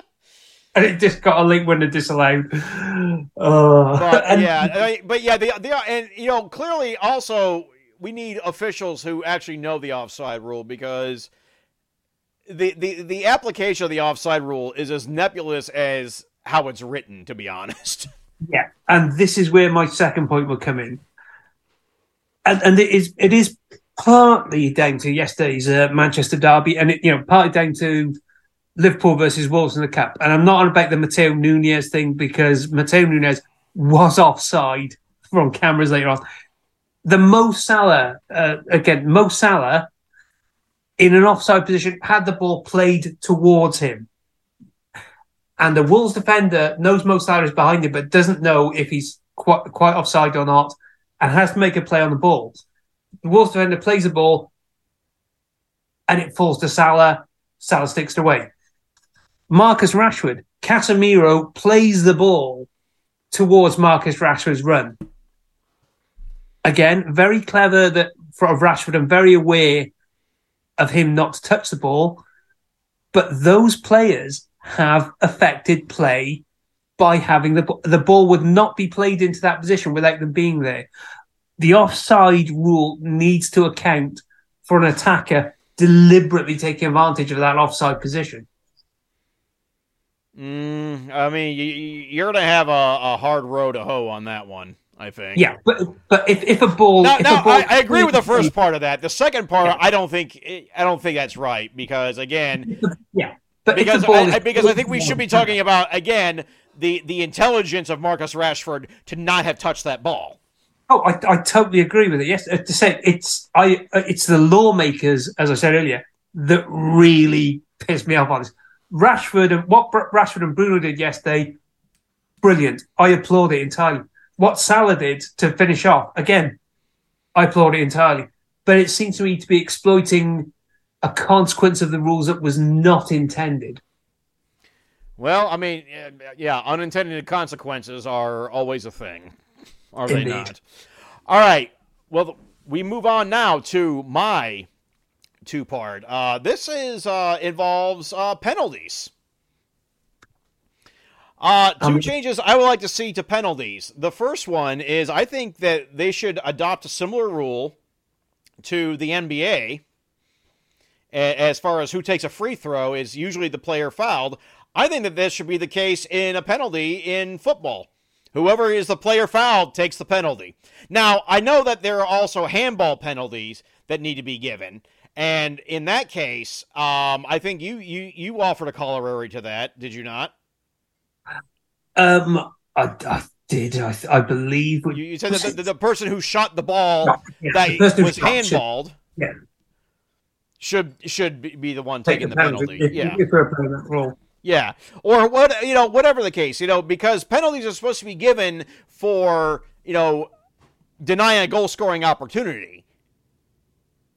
and it just got a late winner disallowed. Oh, But and- yeah, but yeah, the, the and you know clearly also we need officials who actually know the offside rule because the the the application of the offside rule is as nebulous as how it's written. To be honest, Yeah, and this is where my second point will come in, and and it is it is partly down to yesterday's uh, Manchester derby, and it, you know partly down to Liverpool versus Wolves in the cup. And I'm not on about the Matheus Nunes thing because Matheus Nunes was offside from cameras later on. The Mo Salah uh, again, Mo Salah in an offside position had the ball played towards him and the Wolves defender knows Mo Salah is behind him, but doesn't know if he's quite, quite offside or not, and has to make a play on the ball. The Wolves defender plays the ball, and it falls to Salah. Salah sticks it away. Marcus Rashford, Casemiro plays the ball towards Marcus Rashford's run. Again, very clever that of Rashford and very aware of him not to touch the ball. But those players have affected play by having the the ball would not be played into that position without them being there. The offside rule needs to account for an attacker deliberately taking advantage of that offside position. mm, I mean you, you- you're gonna have a, a hard row to hoe on that one. I think. Yeah, but but if, if a ball, Now, if no, a ball I, I agree with the first part of that. The second part, I don't think I don't think that's right because again, yeah, but because I, because I think we should be talking about again the the intelligence of Marcus Rashford to not have touched that ball. Oh, I, I totally agree with it. Yes, to say it's I uh, it's the lawmakers, as I said earlier, that really pissed me off on this. Rashford and what Br- Rashford and Bruno did yesterday, brilliant. I applaud it entirely. What Salah did to finish off, again, I applaud it entirely. But it seems to me to be exploiting a consequence of the rules that was not intended. Well, I mean, yeah, unintended consequences are always a thing, are they not? All right. Well, we move on now to my two part. Uh, this is uh, involves uh, penalties. Uh, two Um, changes I would like to see to penalties. The first one is I think that they should adopt a similar rule to the NBA as far as who takes a free throw is usually the player fouled. I think that this should be the case in a penalty in football. Whoever is the player fouled takes the penalty. Now, I know that there are also handball penalties that need to be given. And in that case, um, I think you, you you offered a corollary to that, did you not? Um, I, I did. I, I believe. You, you said that the, the, person who shot the ball Yeah, that was handballed Yeah. Should should be- the one take taking the penalty. Yeah. if we're playing that role. Yeah, or what you know, whatever the case, you know, because penalties are supposed to be given for you know denying a goal scoring opportunity.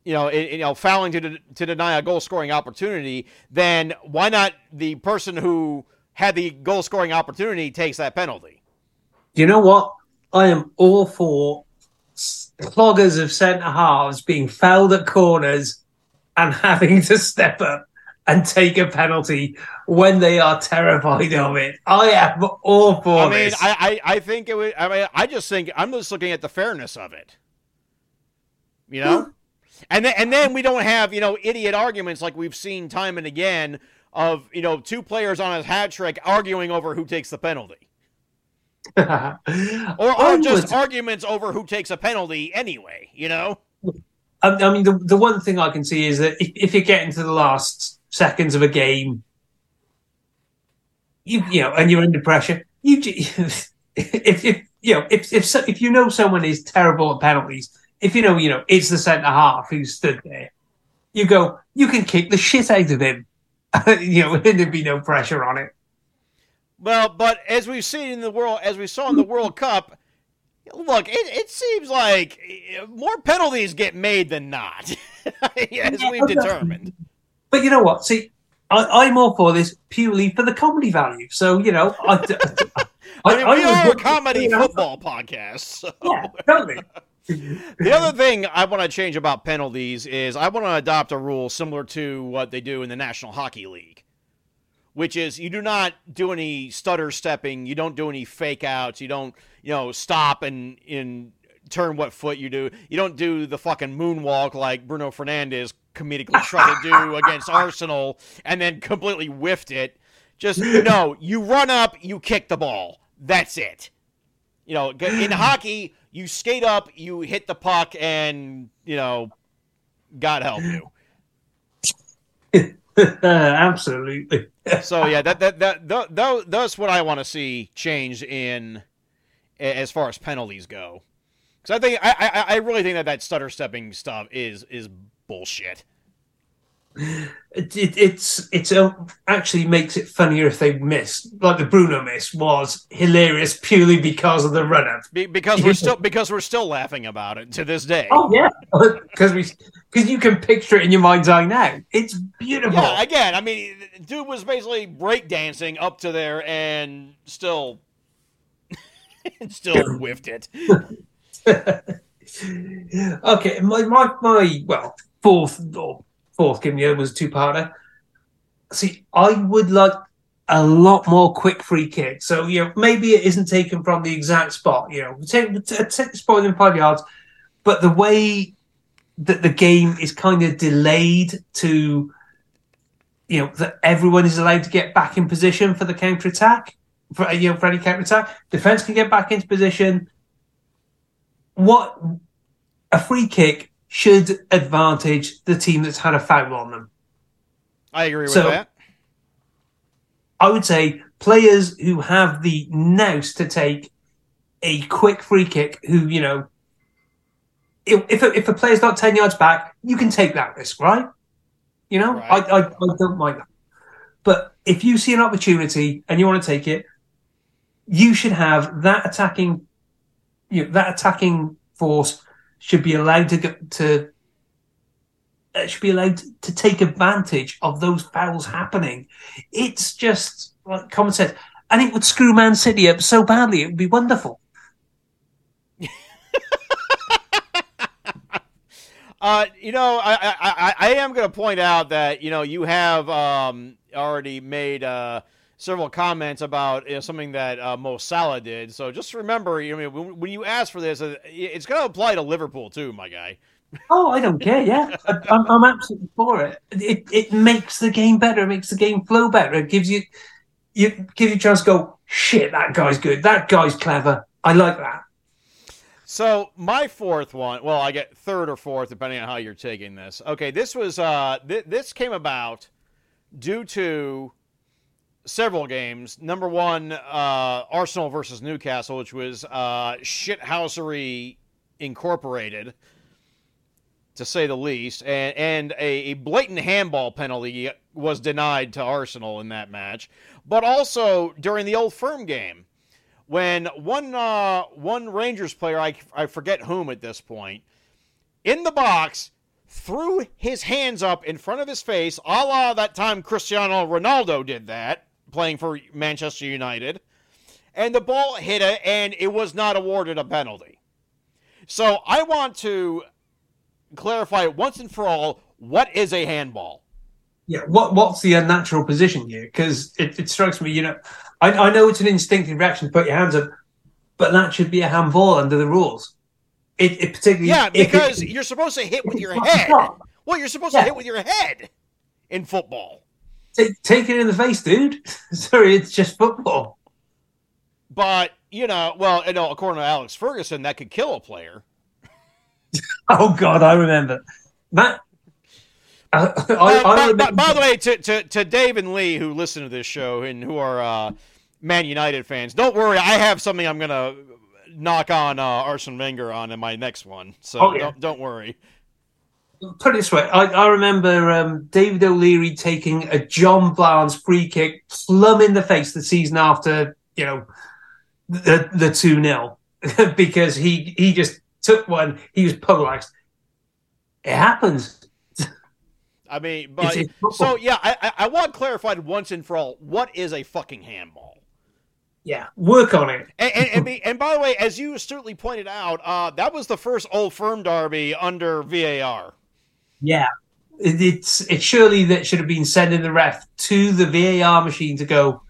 You know, it, you know, fouling to de- to deny a goal scoring opportunity. Then why not the person who had the goal scoring opportunity takes that penalty? Do you know what? I am all for cloggers of centre halves being fouled at corners and having to step up and take a penalty when they are terrified of it. I am all for I mean, this. I, I I think it would. I mean, I just think I'm just looking at the fairness of it. You know, hmm. and then and then we don't have you know idiot arguments like we've seen time and again of you know two players on a hat trick arguing over who takes the penalty, or or just arguments over who takes a penalty anyway. You know, I, I mean, the, the one thing I can see is that if, if you get into the last seconds of a game, you you know, and you're under pressure, you if if you know if if so, if you know someone is terrible at penalties, if you know you know it's the centre half who stood there, you go, you can kick the shit out of him, you know, and there'd be no pressure on it. well, but as we've seen in the world, as we saw in the World Cup. Look, it, it seems like eh, more penalties get made than not, as we've determined. But you know what? See, I, I'm all for this purely for the comedy value. So you know, I, I mean, we are a comedy football podcast. So. Yeah, totally. The other thing I want to change about penalties is I want to adopt a rule similar to what they do in the National Hockey League, which is you do not do any stutter stepping, you don't do any fake outs, you don't, you know, stop and in turn what foot you do. You don't do the fucking moonwalk like Bruno Fernandes comedically tried to do against Arsenal and then completely whiffed it. Just no, you run up, you kick the ball. That's it. You know, in hockey, you skate up, you hit the puck, and you know, God help you. Absolutely. So yeah, that that that, that, that that's what I want to see change in as far as penalties go. Because I think I, I I really think that that stutter stepping stuff is is bullshit. It, it, it's it's uh, actually makes it funnier if they miss. Like the Bruno miss was hilarious purely because of the run up. Be, because we're still because we're still laughing about it to this day. Oh yeah, because we because you can picture it in your mind's eye now. It's beautiful. Yeah, again, I mean, dude was basically breakdancing up to there and still, still whiffed it. okay, my, my my well fourth or fourth game year was two parter. See, I would like a lot more quick free kick. So you know, maybe it isn't taken from the exact spot. You know, take take the spot within five yards, but the way that the game is kind of delayed to, you know, that everyone is allowed to get back in position for the counter attack. For you know, for any counter attack, defense can get back into position what a free kick should advantage the team that's had a foul on them. I agree with So- that. I would say players who have the nous to take a quick free kick, who you know, if if a, if a player's not ten yards back, you can take that risk, right? You know, Right. I, I I don't mind that. But if you see an opportunity and you want to take it, you should have that attacking, you know, that attacking force should be allowed to to uh, should be allowed to take advantage of those fouls happening. It's just like common sense, and it would screw Man City up so badly. It would be wonderful. Uh, you know, I, I, I, I am going to point out that you know you have um, already made uh, several comments about you know, something that uh, Mo Salah did. So just remember, you know, when, you ask for this, uh, it's going to apply to Liverpool too, my guy. Oh, I don't care. Yeah, I, I'm, I'm absolutely for it. It it makes the game better. It makes the game flow better. It gives you you give you a chance to go. Shit, that guy's good. That guy's clever. I like that. So my fourth one, well, I get third or fourth depending on how you're taking this. Okay, this was uh, th- this came about due to several games. Number one, uh, Arsenal versus Newcastle, which was uh, shithousery incorporated, to say the least, and and a, a blatant handball penalty was denied to Arsenal in that match. But also during the Old Firm game when one uh, one Rangers player, I, I forget whom at this point, in the box threw his hands up in front of his face, a la that time Cristiano Ronaldo did that, playing for Manchester United, and the ball hit it, and it was not awarded a penalty. So I want to clarify once and for all what is a handball. Yeah. What what's the unnatural position here? Because it, it strikes me, you know, I, I know it's an instinctive reaction to put your hands up, but that should be a handball under the rules. It, it particularly Yeah, if it- because you're supposed to hit with your head. Well, you're supposed Yeah. to hit with your head in football. Take, take it in the face, dude. Sorry, it's just football. But you know, well, you know, according to Alex Ferguson, that could kill a player. Oh God, I remember. I, I, Uh, I by, remember, by- by the way, to, to to Dave and Lee who listen to this show and who are uh, Man United fans, don't worry, I have something I'm gonna knock on uh, Arsene Wenger on in my next one. So Oh, yeah. don't don't worry. Put it this way, I, I remember um, David O'Leary taking a John Barnes free kick plumb in the face the season after, you know, the the two 0 because he he just took one. He was polarized. It happens. I mean, but It's- it's so yeah, I, I I want clarified once and for all what is a fucking handball. Yeah, work on it. And, and, and, be, and by the way, as you astutely pointed out, uh, that was the first Old Firm derby under VAR. Yeah. It, it's it's surely that should have been sending the ref to the VAR machine to go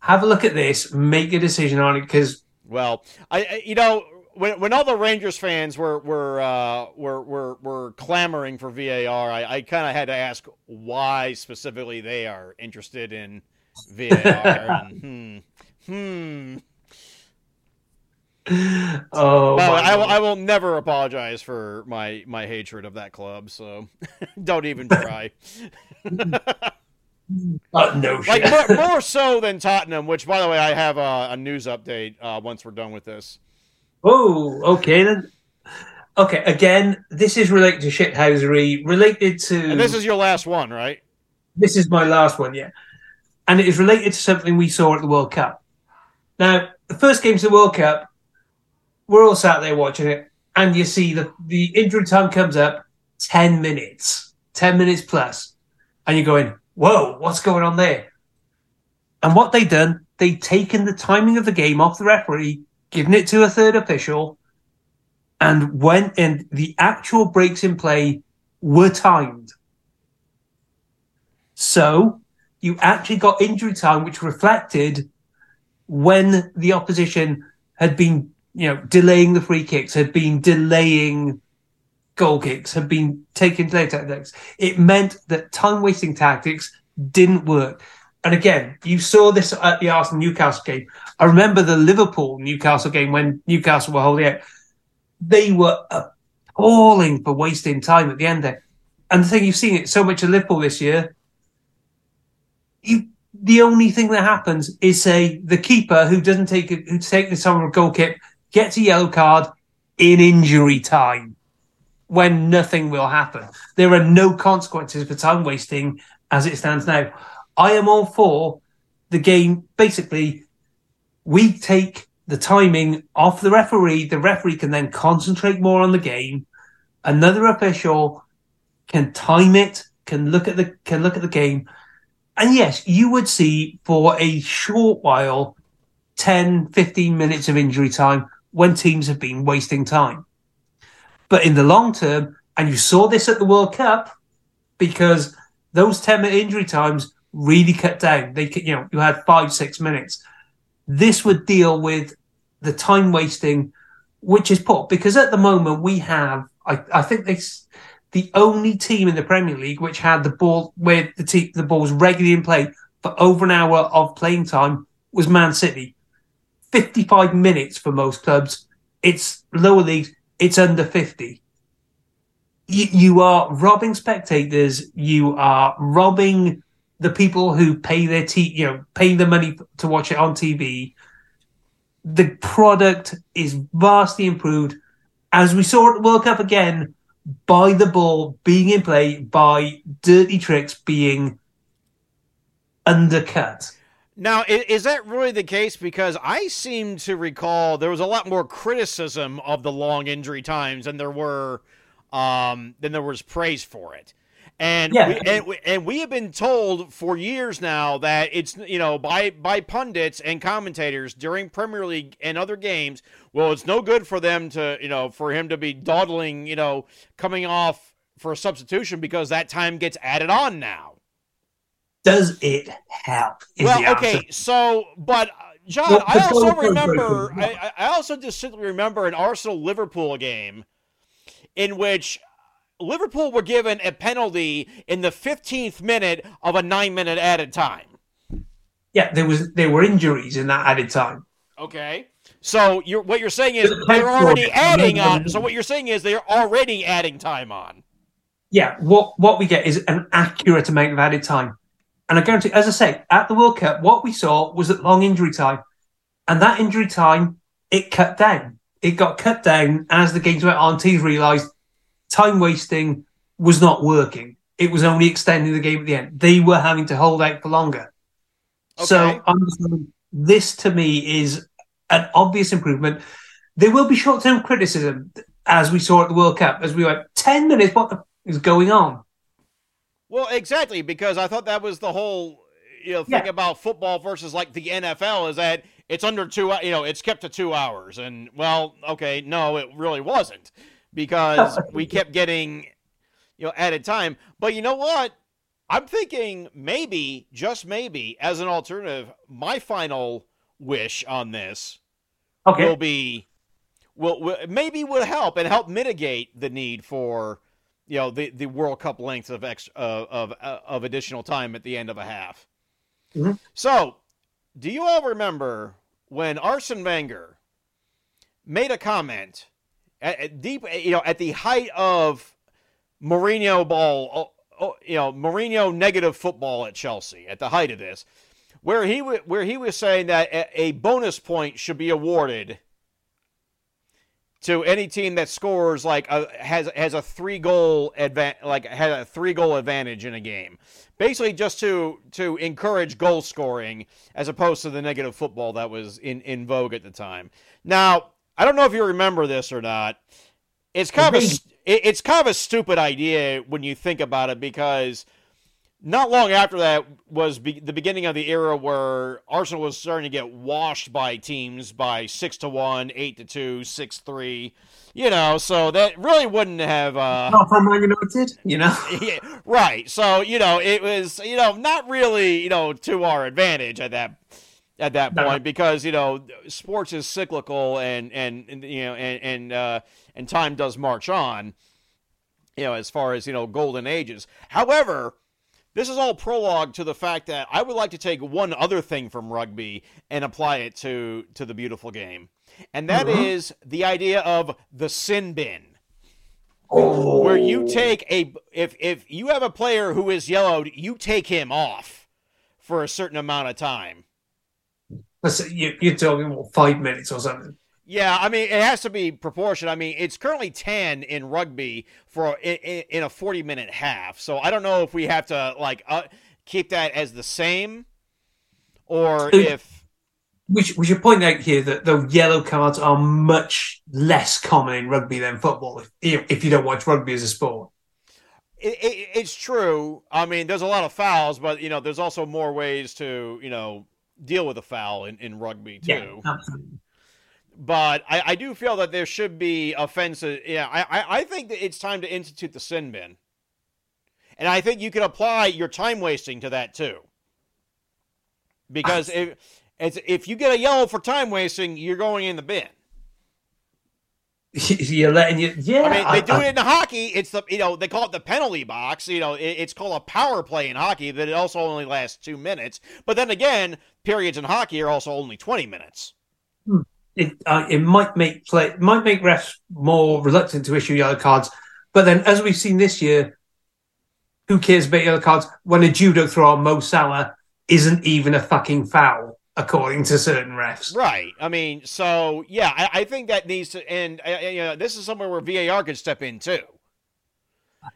have a look at this, make a decision on it because Well, I, I you know when when all the Rangers fans were were uh, were, were were clamoring for VAR, I, I kind of had to ask why specifically they are interested in VAR. and, hmm, hmm. oh, Well, I, will, I will never apologize for my my hatred of that club. So don't even try. Oh, no shit. like more, more so than Tottenham, which by the way, I have a, a news update uh, once we're done with this. Oh, okay then. Okay, again, this is related to shithousery, related to. And this is your last one, right? this is my last one, yeah. And it is related to something we saw at the World Cup. Now, the first games of the World Cup, we're all sat there watching it, and you see the, the injury time comes up 10 minutes, 10 minutes plus, and you're going, whoa, what's going on there? And what they done, they taken the timing of the game off the referee, given it to a third official, and went and the actual breaks in play were timed. So you actually got injury time, which reflected when the opposition had been, you know, delaying the free kicks, had been delaying goal kicks, had been taking delay tactics. It meant that time wasting tactics didn't work. And again, you saw this at the Arsenal Newcastle game. I remember the Liverpool Newcastle game when Newcastle were holding out. they were appalling for wasting time at the end there. And the thing you've seen it so much at Liverpool this year. You, the only thing that happens is say the keeper who doesn't take who take this on a goal kick gets a yellow card in injury time when nothing will happen. There are no consequences for time wasting as it stands now. I am all for the game. Basically, we take the timing off the referee. The referee can then concentrate more on the game. Another official can time it, can look at the can look at the game. And yes, you would see for a short while 10, 15 minutes of injury time when teams have been wasting time. But in the long term, and you saw this at the World Cup, because those 10 minute injury times really cut down. They, you know, you had five, six minutes. This would deal with the time wasting, which is put because at the moment we have, I, I think this, the only team in the Premier League which had the ball where the te- the ball was regularly in play for over an hour of playing time was Man City. 55 minutes for most clubs. It's lower leagues, it's under 50. You, you are robbing spectators. You are robbing the people who pay their t- you know, pay the money to watch it on TV. The product is vastly improved. As we saw at the World Cup again, by the ball being in play, by dirty tricks being undercut. Now, is that really the case? Because I seem to recall there was a lot more criticism of the long injury times than there were um, than there was praise for it. And Yeah. we, and, we, and we have been told for years now that it's you know by by pundits and commentators during Premier League and other games. Well, it's no good for them to you know for him to be dawdling you know coming off for a substitution because that time gets added on now. Does it help? Well, okay, so but uh, Jon, Well, I also goal remember. I, I also distinctly remember an Arsenal Liverpool game in which Liverpool were given a penalty in the 15th minute of a nine minute added time. Yeah, there was there were injuries in that added time. Okay. So you're what you're saying is they're already adding on. So what you're saying is they're already adding time on. Yeah, what what we get is an accurate amount of added time. And I guarantee, as I say, at the World Cup, what we saw was that long injury time, and that injury time it cut down. It got cut down as the games went on. Teams realised time wasting was not working. It was only extending the game at the end. They were having to hold out for longer. Okay. So I'm just saying, this to me is an obvious improvement. There will be short term criticism, as we saw at the World Cup, as we went, 10 minutes, what the f- is going on? Well, exactly, because I thought that was the whole you know thing Yeah. about football versus like the NFL is that it's under two you know it's kept to two hours and well okay no it really wasn't because we kept getting you know added time but you know what I'm thinking maybe just maybe as an alternative my final wish on this Okay. will be will, will maybe would help and help mitigate the need for you know the, the World Cup length of ex uh, of uh, of additional time at the end of a half. Mhm. So, do you all remember when Arsene Wenger made a comment at, at deep you know at the height of Mourinho ball oh, oh, you know Mourinho negative football at Chelsea at the height of this where he wa- where he was saying that a, a bonus point should be awarded to any team that scores like a, has has a three goal advan- like has a three goal advantage in a game. Basically just to to encourage goal scoring as opposed to the negative football that was in in vogue at the time. Now i don't know if you remember this or not. It's kind of a, it's kind of a stupid idea when you think about it because not long after that was be- the beginning of the era where Arsenal was starting to get washed by teams by six to one, eight to two, six three. You know, so that really wouldn't have. Uh, Not from Man United, you know? yeah, right. So you know, it was you know not really you know to our advantage at that at that No. point because you know sports is cyclical and and, and you know and and uh, and time does march on. You know, as far as you know, golden ages. However, this is all prologue to the fact that I would like to take one other thing from rugby and apply it to to the beautiful game, and that mm-hmm. is the idea of the sin bin. Oh, where you take a if if you have a player who is yellowed, you take him off for a certain amount of time. Listen, you, you're talking what, five minutes or something. Yeah, I mean it has to be proportion. I mean it's currently ten in rugby for in, in a forty minute half. So I don't know if we have to like uh, keep that as the same, or if We should, we should point out here that the yellow cards are much less common in rugby than football. If, if you don't watch rugby as a sport, it, it, it's true. I mean there's a lot of fouls, but you know there's also more ways to you know deal with a foul in, in rugby too. absolutely. But I, I do feel that there should be offensive. Yeah, I, I, I think that it's time to institute the sin bin, and I think you can apply your time wasting to that too. Because if it's, if you get a yellow for time wasting, you're going in the bin. You're letting you, yeah. I mean, they do I- it in hockey. It's the you know they call it the penalty box. You know, it, it's called a power play in hockey, but it also only lasts two minutes. But then again, periods in hockey are also only twenty minutes. It, uh, it might make play might make refs more reluctant to issue yellow cards. But then, as we've seen this year, who cares about yellow cards when a judo throw on Mo Salah isn't even a fucking foul, according to certain refs? Right. I mean, so yeah, I, I think that needs to, and uh, you know, this is somewhere where VAR could step in too.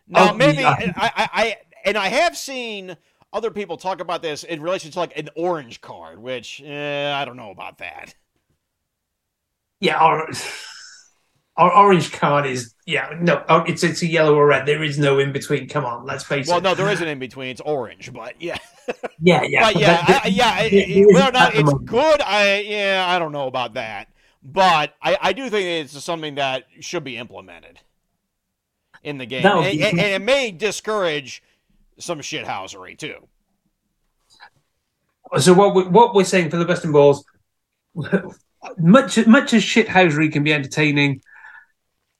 Now, Oh, maybe yeah. I, I, I, and I have seen other people talk about this in relation to like an orange card, which eh, I don't know about that. Yeah, our, our orange card is yeah no, oh, it's it's a yellow or red. There is no in between. Come on, let's face Well, it. Well, no, there isn't in between. It's orange, but yeah, yeah, yeah, but yeah, there- I, yeah. it- it- isn't whether or not it's moment. good, I yeah, I don't know about that. But I, I do think it's something that should be implemented in the game, and, be- and- it may discourage some shithousery too. So what we, what we're saying for the best Western Balls, much much as shithousery can be entertaining,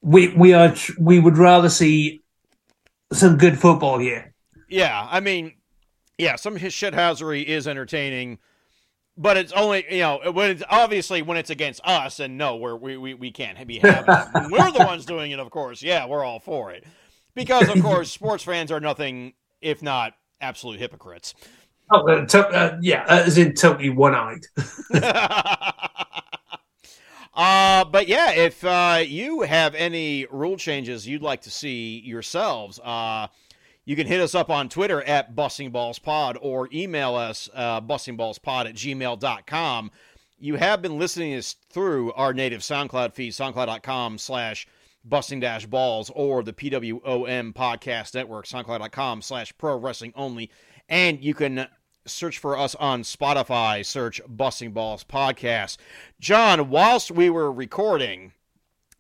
we we are we would rather see some good football here. Yeah, I mean, yeah, some his shithousery is entertaining, but it's only you know when it's obviously when it's against us, and no, we're, we we we can't be having it. We're the ones doing it, of course. Yeah, we're all for it because of course sports fans are nothing if not absolute hypocrites. Oh, uh, to, uh, yeah, as in totally one eyed. uh, but yeah, if uh, you have any rule changes you'd like to see yourselves, uh, you can hit us up on Twitter at BustingBallsPod or email us uh, bustingballspod at gmail.com. You have been listening us through our native SoundCloud feed, soundcloud.com slash busting dash balls or the PWOM podcast network, soundcloud.com slash pro wrestling only. And you can search for us on Spotify, search Busting Balls Podcast. Jon, whilst we were recording,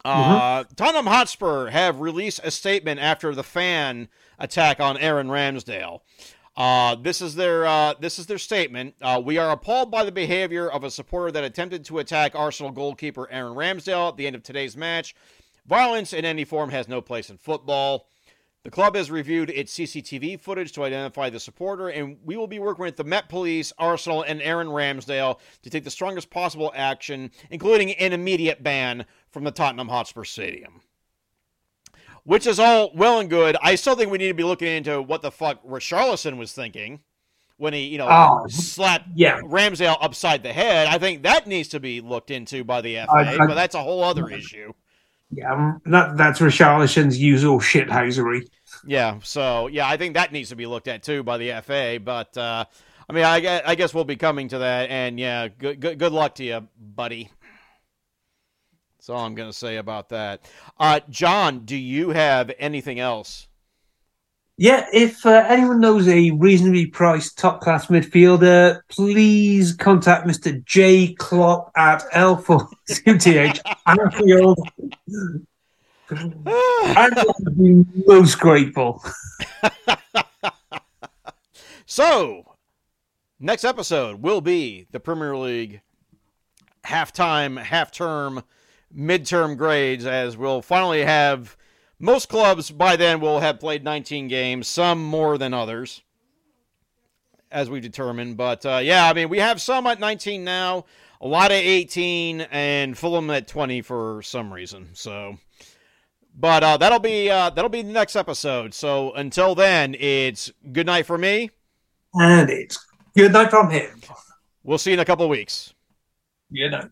uh, Tottenham Hotspur have released a statement after the fan attack on Aaron Ramsdale. Uh, this is their uh, this is their statement. Uh, we are appalled by the behavior of a supporter that attempted to attack Arsenal goalkeeper Aaron Ramsdale at the end of today's match. Violence in any form has no place in football. The club has reviewed its CCTV footage to identify the supporter, and we will be working with the Met Police, Arsenal, and Aaron Ramsdale to take the strongest possible action, including an immediate ban from the Tottenham Hotspur Stadium. Which is all well and good. I still think we need to be looking into what the fuck Richarlison was thinking when he, you know, Oh, slapped yeah. Ramsdale upside the head. I think that needs to be looked into by the FA, I- I- but that's a whole other issue. Yeah, um, that that's Richarlison's usual shithousery. Yeah, so yeah, I think that needs to be looked at too by the FA. But uh, I mean, I I guess we'll be coming to that, and yeah, good good, good luck to you, buddy. That's all I'm gonna say about that. Uh, Jon, do you have anything else? Yeah, if uh, anyone knows a reasonably priced top class midfielder, please contact Mr. J. Klopp at L4QTH Anfield. I would be most grateful. So, next episode will be the Premier League halftime, half term, midterm grades, as we'll finally have most clubs by then will have played 19 games, some more than others. as we've determined. But uh, yeah, I mean, we have some at 19 now, a lot at 18, and Fulham at 20 for some reason. So, but uh, that'll be uh, that'll be the next episode. So until then, it's good night for me. And it's good night from him. We'll see you in a couple of weeks. Good night.